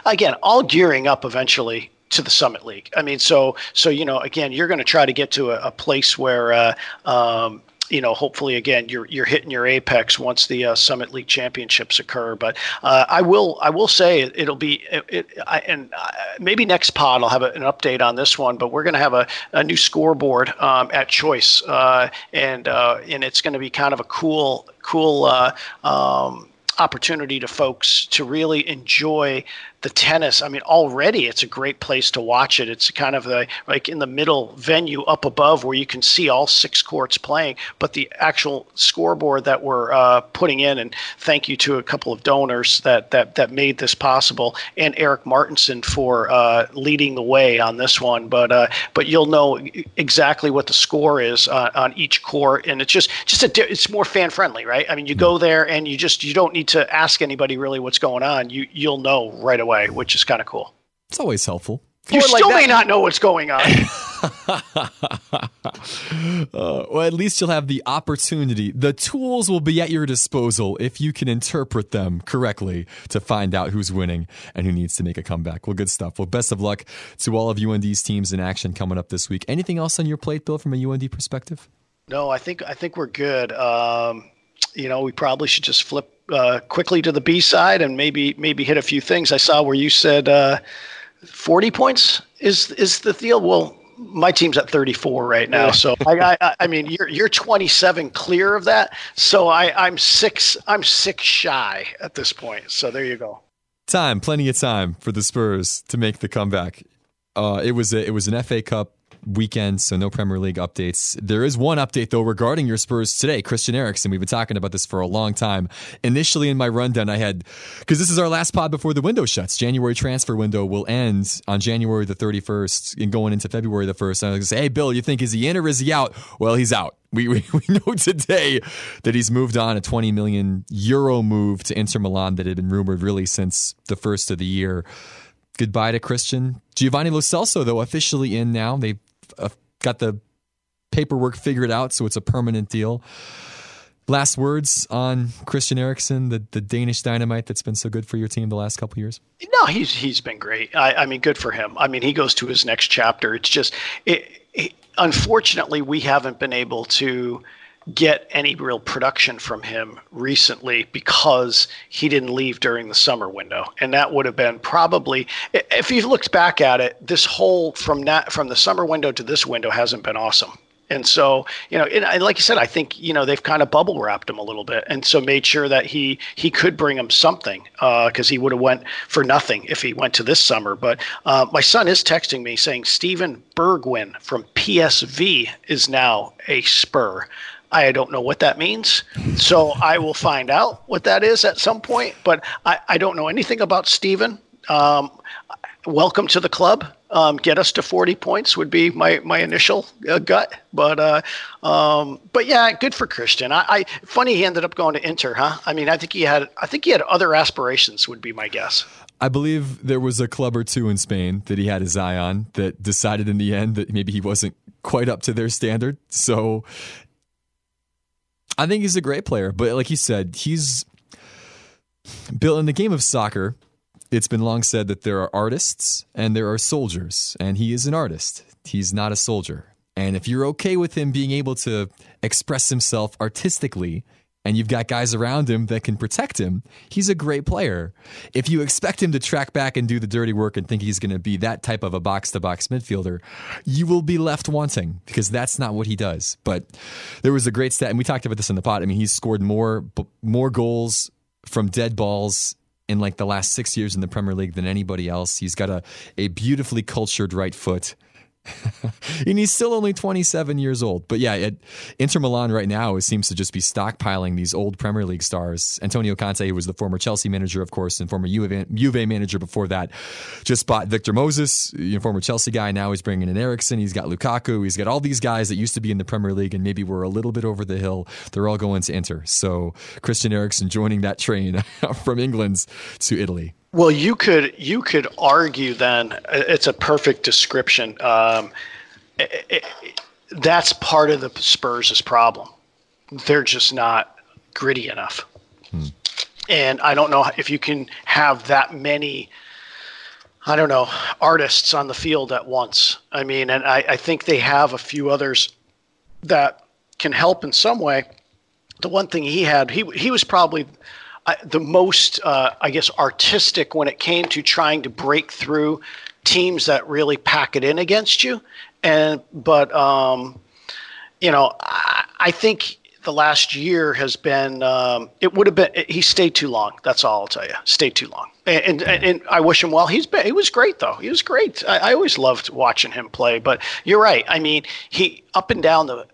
again, all gearing up eventually to the Summit League. I mean, so so you know, again, you're going to try to get to a, a place where. Uh, um, you know, hopefully, again, you're you're hitting your apex once the uh, Summit League championships occur. But uh, I will I will say it, will be it, it I, and uh, maybe next pod I'll have a, an update on this one. But we're going to have a, a new scoreboard um, at Choice, uh, and uh, and it's going to be kind of a cool cool. Uh, um, opportunity to folks to really enjoy the tennis. I mean, already it's a great place to watch it. It's kind of the, like in the middle venue up above where you can see all six courts playing. But the actual scoreboard that we're uh, putting in, and thank you to a couple of donors that that that made this possible, and Eric Martinson for uh, leading the way on this one. But uh, but you'll know exactly what the score is uh, on each court, and it's just just a, it's more fan friendly, right? I mean, you go there and you just you don't need to ask anybody really what's going on. You you'll know right away way, which is kind of cool. It's always helpful. You like still that. may not know what's going on. uh, [LAUGHS] [LAUGHS] well, at least you'll have the opportunity. The tools will be at your disposal if you can interpret them correctly to find out who's winning and who needs to make a comeback. Well, good stuff. Well, best of luck to all of UND's teams in action coming up this week. Anything else on your plate, Bill, from a UND perspective? No, I think I think we're good. Um, you know, we probably should just flip uh, quickly to the B side and maybe maybe hit a few things. I saw where you said uh, 40 points is is the deal. Well, my team's at 34 right now, so I, I, I mean you're you're 27 clear of that. So I I'm six I'm six shy at this point. So there you go. Time, plenty of time for the Spurs to make the comeback. Uh, it was a, it was an FA Cup weekend, so no Premier League updates. There is one update, though, regarding your Spurs today. Christian Eriksen, we've been talking about this for a long time. Initially, in my rundown, I had, because this is our last pod before the window shuts. January transfer window will end on January the 31st and going into February the 1st. I was going to say, hey, Bill, you think, is he in or is he out? Well, he's out. We, we, [LAUGHS] we know today that he's moved on a 20 million euro move to Inter Milan that had been rumored really since the first of the year goodbye to Christian. Giovanni Lo Celso, though, officially in now. They uh, got the paperwork figured out, so it's a permanent deal. Last words on Christian Eriksen, the, the Danish dynamite that's been so good for your team the last couple years. No, he's he's been great. I, I mean, good for him. I mean, he goes to his next chapter. It's just, it, it, unfortunately, we haven't been able to get any real production from him recently because he didn't leave during the summer window. And that would have been probably if you looked back at it this whole from that from the summer window to this window hasn't been awesome. And so you know and like you said i think you know they've kind of bubble wrapped him a little bit and so made sure that he he could bring him something because uh, he would have went for nothing if he went to this summer. But uh, my son is texting me saying steven Bergwijn from psv is now a spur I don't know what that means. So I will find out what that is at some point. But I, I don't know anything about Steven. Um, welcome to the club. Um, get us to 40 points would be my, my initial uh, gut. But uh, um, but yeah, good for Christian. I, I, funny he ended up going to Inter, huh? I mean, I think he had I think he had other aspirations. Would be my guess. I believe there was a club or two in Spain that he had his eye on that decided in the end that maybe he wasn't quite up to their standard. So I think he's a great player, but like you said, he's built in the game of soccer. It's been long said that there are artists and there are soldiers, and he is an artist. He's not a soldier. And if you're okay with him being able to express himself artistically and you've got guys around him that can protect him, he's a great player. If you expect him to track back and do the dirty work and think he's going to be that type of a box to box midfielder, you will be left wanting because that's not what he does. But there was a great stat, and we talked about this in the pot. I mean, he's scored more more goals from dead balls in like the last six years in the Premier League than anybody else. He's got a, a beautifully cultured right foot. [LAUGHS] and he's still only 27 years old. But yeah, at Inter Milan right now, it seems to just be stockpiling these old Premier League stars. Antonio Conte, who was the former Chelsea manager, of course, and former Juve, Juve manager before that, just bought Victor Moses, you know, former Chelsea guy. Now he's bringing in Eriksen. He's got Lukaku. He's got all these guys that used to be in the Premier League and maybe were a little bit over the hill. They're all going to Inter. So Christian Eriksen joining that train [LAUGHS] from England to Italy. Well, you could you could argue then it's a perfect description. Um, it, it, that's part of the Spurs' problem. They're just not gritty enough, hmm. and I don't know if you can have that many. I don't know artists on the field at once. I mean, and I, I think they have a few others that can help in some way. The one thing he had, he he was probably the most, uh, I guess, artistic when it came to trying to break through teams that really pack it in against you. And but um, you know, I, I, think the last year has been. Um, it would have been. He stayed too long. That's all I'll tell you. Stayed too long. And, and, and I wish him well. He's been. He was great though. He was great. I, I always loved watching him play. But you're right. I mean, he up and down the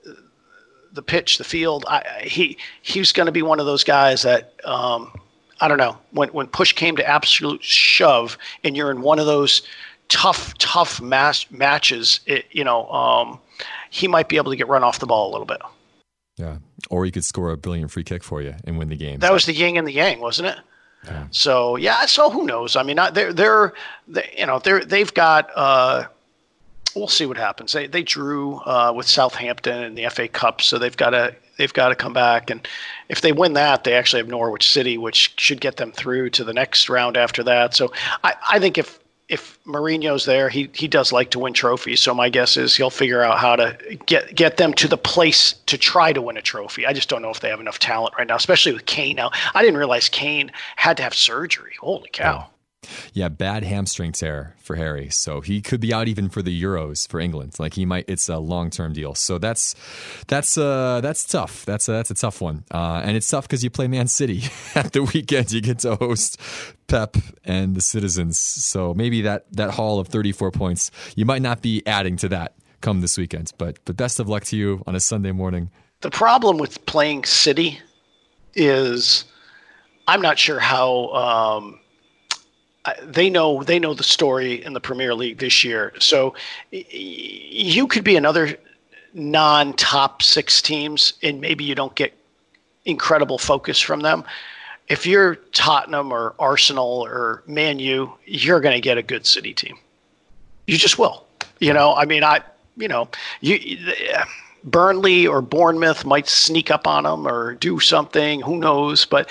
the pitch, the field. I, he he's going to be one of those guys that um, I don't know when when push came to absolute shove, and you're in one of those tough tough mass matches. It, you know, um, he might be able to get run off the ball a little bit. Yeah, or he could score a brilliant free kick for you and win the game. That was the yin and the yang, wasn't it? Yeah. So yeah, so who knows? I mean, they're they're they, you know they're they've got. Uh, we'll see what happens. They they drew uh, with Southampton in the FA Cup, so they've got to they've got to come back. And if they win that, they actually have Norwich City, which should get them through to the next round after that. So I, I think if if Mourinho's there, he he does like to win trophies. So my guess is he'll figure out how to get get them to the place to try to win a trophy. I just don't know if they have enough talent right now, especially with Kane. Now I didn't realize Kane had to have surgery. Holy cow! Yeah, bad hamstring tear for Harry. So he could be out even for the Euros for England. Like he might it's a long-term deal. So that's that's uh that's tough. That's a, that's a tough one. Uh, and it's tough cuz you play Man City [LAUGHS] at the weekend. You get to host Pep and the Citizens. So maybe that that haul of 34 points, you might not be adding to that come this weekend. But but best of luck to you on a Sunday morning. The problem with playing City is I'm not sure how um, they know they know the story in the Premier League this year. So you could be another non-top six teams, and maybe you don't get incredible focus from them. If you're Tottenham or Arsenal or Man U, you're going to get a good City team. You just will. You know, I mean, I you know you. Burnley or Bournemouth might sneak up on them or do something. Who knows? But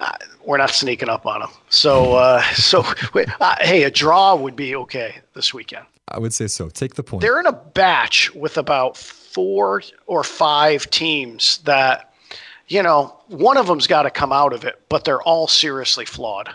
uh, we're not sneaking up on them. So, uh, [LAUGHS] so uh, hey, a draw would be okay this weekend. I would say so. Take the point. They're in a batch with about four or five teams that, you know, one of them's got to come out of it, but they're all seriously flawed.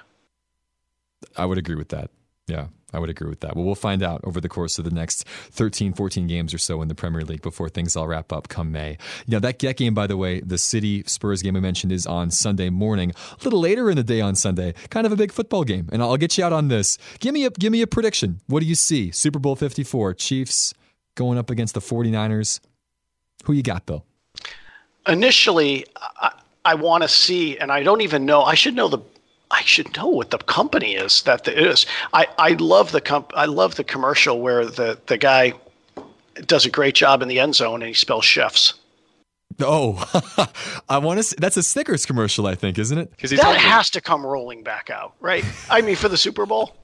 I would agree with that. Yeah. I would agree with that. Well, we'll find out over the course of the next 13, 14 games or so in the Premier League before things all wrap up come May. Know, that get game, by the way, the City Spurs game I mentioned is on Sunday morning. A little later in the day on Sunday, kind of a big football game. And I'll get you out on this. Give me a give me a prediction. What do you see? Super Bowl 54, Chiefs going up against the 49ers. Who you got, Bill? Initially, I, I want to see, and I don't even know, I should know the I should know what the company is that the, is. I, I love the comp, I love the commercial where the, the guy does a great job in the end zone and he spells chefs. Oh, [LAUGHS] I want to. That's a Snickers commercial, I think, isn't it? Because that has to come rolling back out, right? I mean, for the Super Bowl.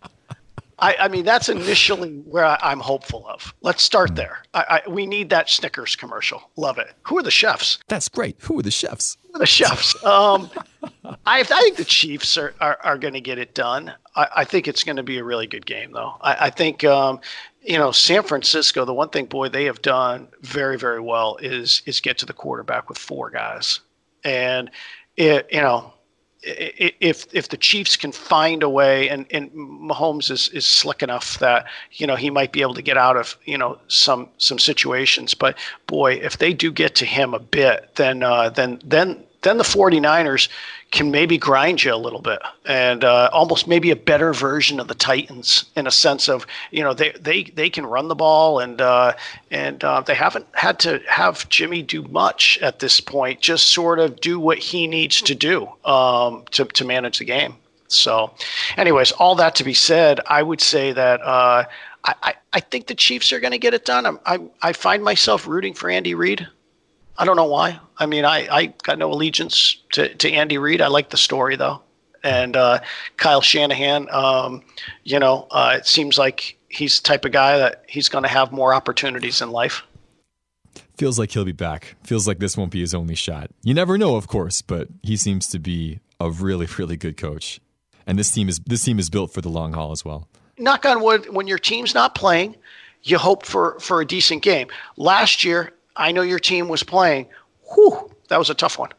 I, I mean, that's initially where I, am hopeful of. Let's start hmm. there. I, I, we need that Snickers commercial. Love it. Who are the chefs? That's great. Who are the chefs? Are the chefs. Um, [LAUGHS] I, I think the Chiefs are, are, are going to get it done. I, I think it's going to be a really good game, though. I, I think, um, you know, San Francisco, the one thing, boy, they have done very, very well is is get to the quarterback with four guys and it, you know if if the Chiefs can find a way, and, and Mahomes is, is slick enough that you know he might be able to get out of you know some some situations. But boy, if they do get to him a bit, then uh, then then then the 49ers can maybe grind you a little bit and uh, almost maybe a better version of the Titans in a sense of you know they they, they can run the ball and uh, and uh, they haven't had to have Jimmy do much at this point just sort of do what he needs to do um, to to manage the game. So anyways all that to be said I would say that uh, I, I think the Chiefs are going to get it done. I'm, I'm, I find myself rooting for Andy Reid I don't know why. I mean, I, I got no allegiance to, to Andy Reid. I like the story though, and uh, Kyle Shanahan. Um, you know, uh, it seems like he's the type of guy that he's going to have more opportunities in life. Feels like he'll be back. Feels like this won't be his only shot. You never know, of course, but he seems to be a really, really good coach. And this team is this team is built for the long haul as well. Knock on wood. When your team's not playing, you hope for for a decent game. Last year, I know your team was playing. Whew, that was a tough one.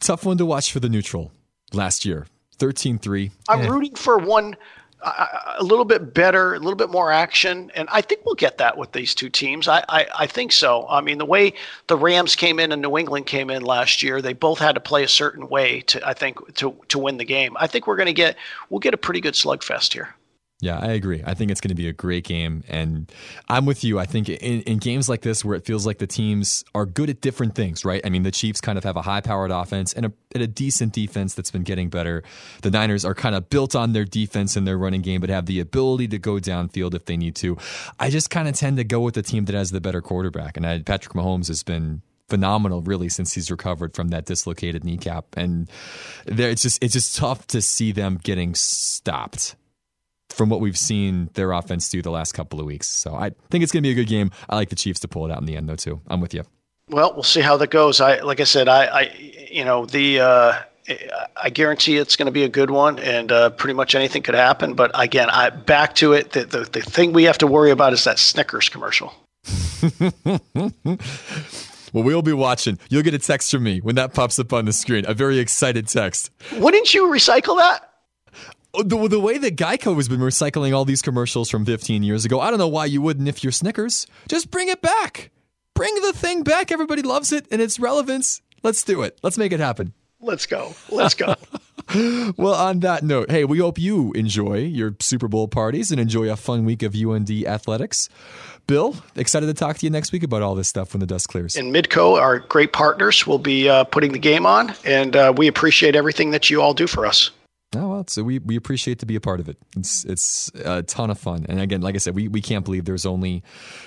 Tough one to watch for the neutral last year. 13 3. I'm rooting for one uh, a little bit better, a little bit more action, and I think we'll get that with these two teams. I, I, I think so. I mean, the way the Rams came in and New England came in last year, they both had to play a certain way to, I think, to to win the game. I think we're going to get we'll get a pretty good slugfest here. Yeah, I agree. I think it's going to be a great game. And I'm with you. I think in, in, games like this where it feels like the teams are good at different things, right? I mean, the Chiefs kind of have a high powered offense and a, and a decent defense that's been getting better. The Niners are kind of built on their defense and their running game, but have the ability to go downfield if they need to. I just kind of tend to go with the team that has the better quarterback. And I, Patrick Mahomes has been phenomenal really since he's recovered from that dislocated kneecap and there it's just it's just tough to see them getting stopped from what we've seen their offense do the last couple of weeks. So I think it's going to be a good game. I like the Chiefs to pull it out in the end, though. Too. I'm with you. Well, we'll see how that goes. I like I said, I, I you know the. Uh, I guarantee it's going to be a good one, and uh, pretty much anything could happen. But again, I back to it. The, the, the thing we have to worry about is that Snickers commercial. [LAUGHS] Well, we'll be watching. You'll get a text from me when that pops up on the screen. A very excited text. Wouldn't you recycle that? Oh, the, the way that Geico has been recycling all these commercials from 15 years ago, I don't know why you wouldn't if you're Snickers. Just bring it back. Bring the thing back. Everybody loves it and its relevance. Let's do it. Let's make it happen. Let's go. Let's go. [LAUGHS] well, on that note, hey, we hope you enjoy your Super Bowl parties and enjoy a fun week of UND athletics. Bill, excited to talk to you next week about all this stuff when the dust clears. And Midco, our great partners, will be uh, putting the game on, and uh, we appreciate everything that you all do for us. Oh well, so we, we appreciate to be a part of it. It's it's a ton of fun, and again, like I said, we, we can't believe there's only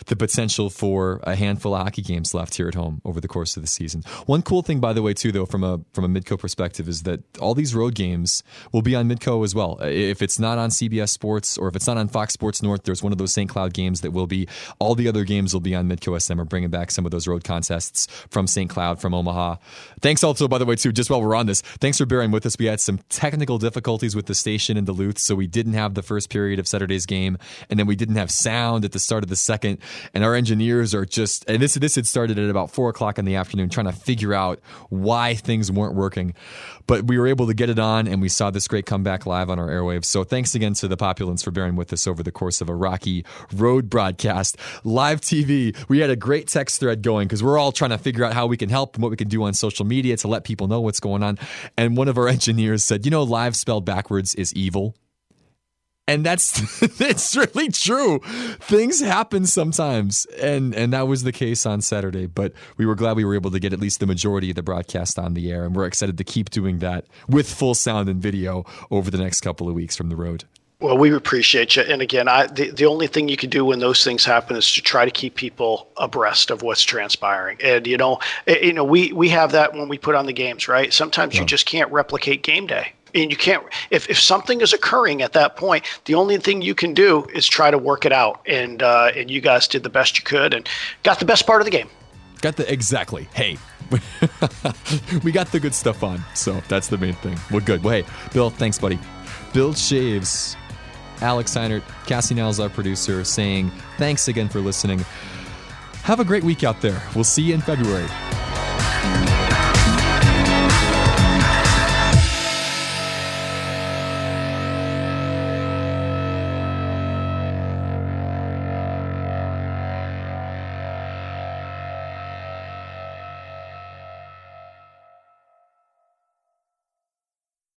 the potential for a handful of hockey games left here at home over the course of the season. One cool thing, by the way, too, though, from a from a Midco perspective, is that all these road games will be on Midco as well. If it's not on CBS Sports or if it's not on Fox Sports North, there's one of those St. Cloud games that will be. All the other games will be on Midco SM. We're bringing back some of those road contests from St. Cloud, from Omaha. Thanks also, by the way, too, just while we're on this, thanks for bearing with us. We had some technical difficulties difficulties with the station in Duluth, so we didn't have the first period of Saturday's game, and then we didn't have sound at the start of the second. And our engineers are just, and this this had started at about four o'clock in the afternoon, trying to figure out why things weren't working. But we were able to get it on, and we saw this great comeback live on our airwaves. So thanks again to the populace for bearing with us over the course of a rocky road broadcast. Live TV, we had a great text thread going because we're all trying to figure out how we can help and what we can do on social media to let people know what's going on. And one of our [LAUGHS] engineers said, you know, live spelled backwards is evil. And that's [LAUGHS] it's really true. Things happen sometimes. And and that was the case on Saturday, but we were glad we were able to get at least the majority of the broadcast on the air and we're excited to keep doing that with full sound and video over the next couple of weeks from the road. Well, we appreciate you. And again, I, the, the only thing you can do when those things happen is to try to keep people abreast of what's transpiring. And, you know, eh, you know, we, we have that when we put on the games, right? Sometimes yeah. you just can't replicate game day and you can't if, if something is occurring at that point the only thing you can do is try to work it out. And uh, and you guys did the best you could and got the best part of the game. Got the exactly. Hey [LAUGHS] we got the good stuff on. So that's the main thing. We're good. Well hey bill thanks buddy. Bill Chaves alex Heinert, cassie nell's our producer saying thanks again for listening. Have a great week out there. We'll see you in february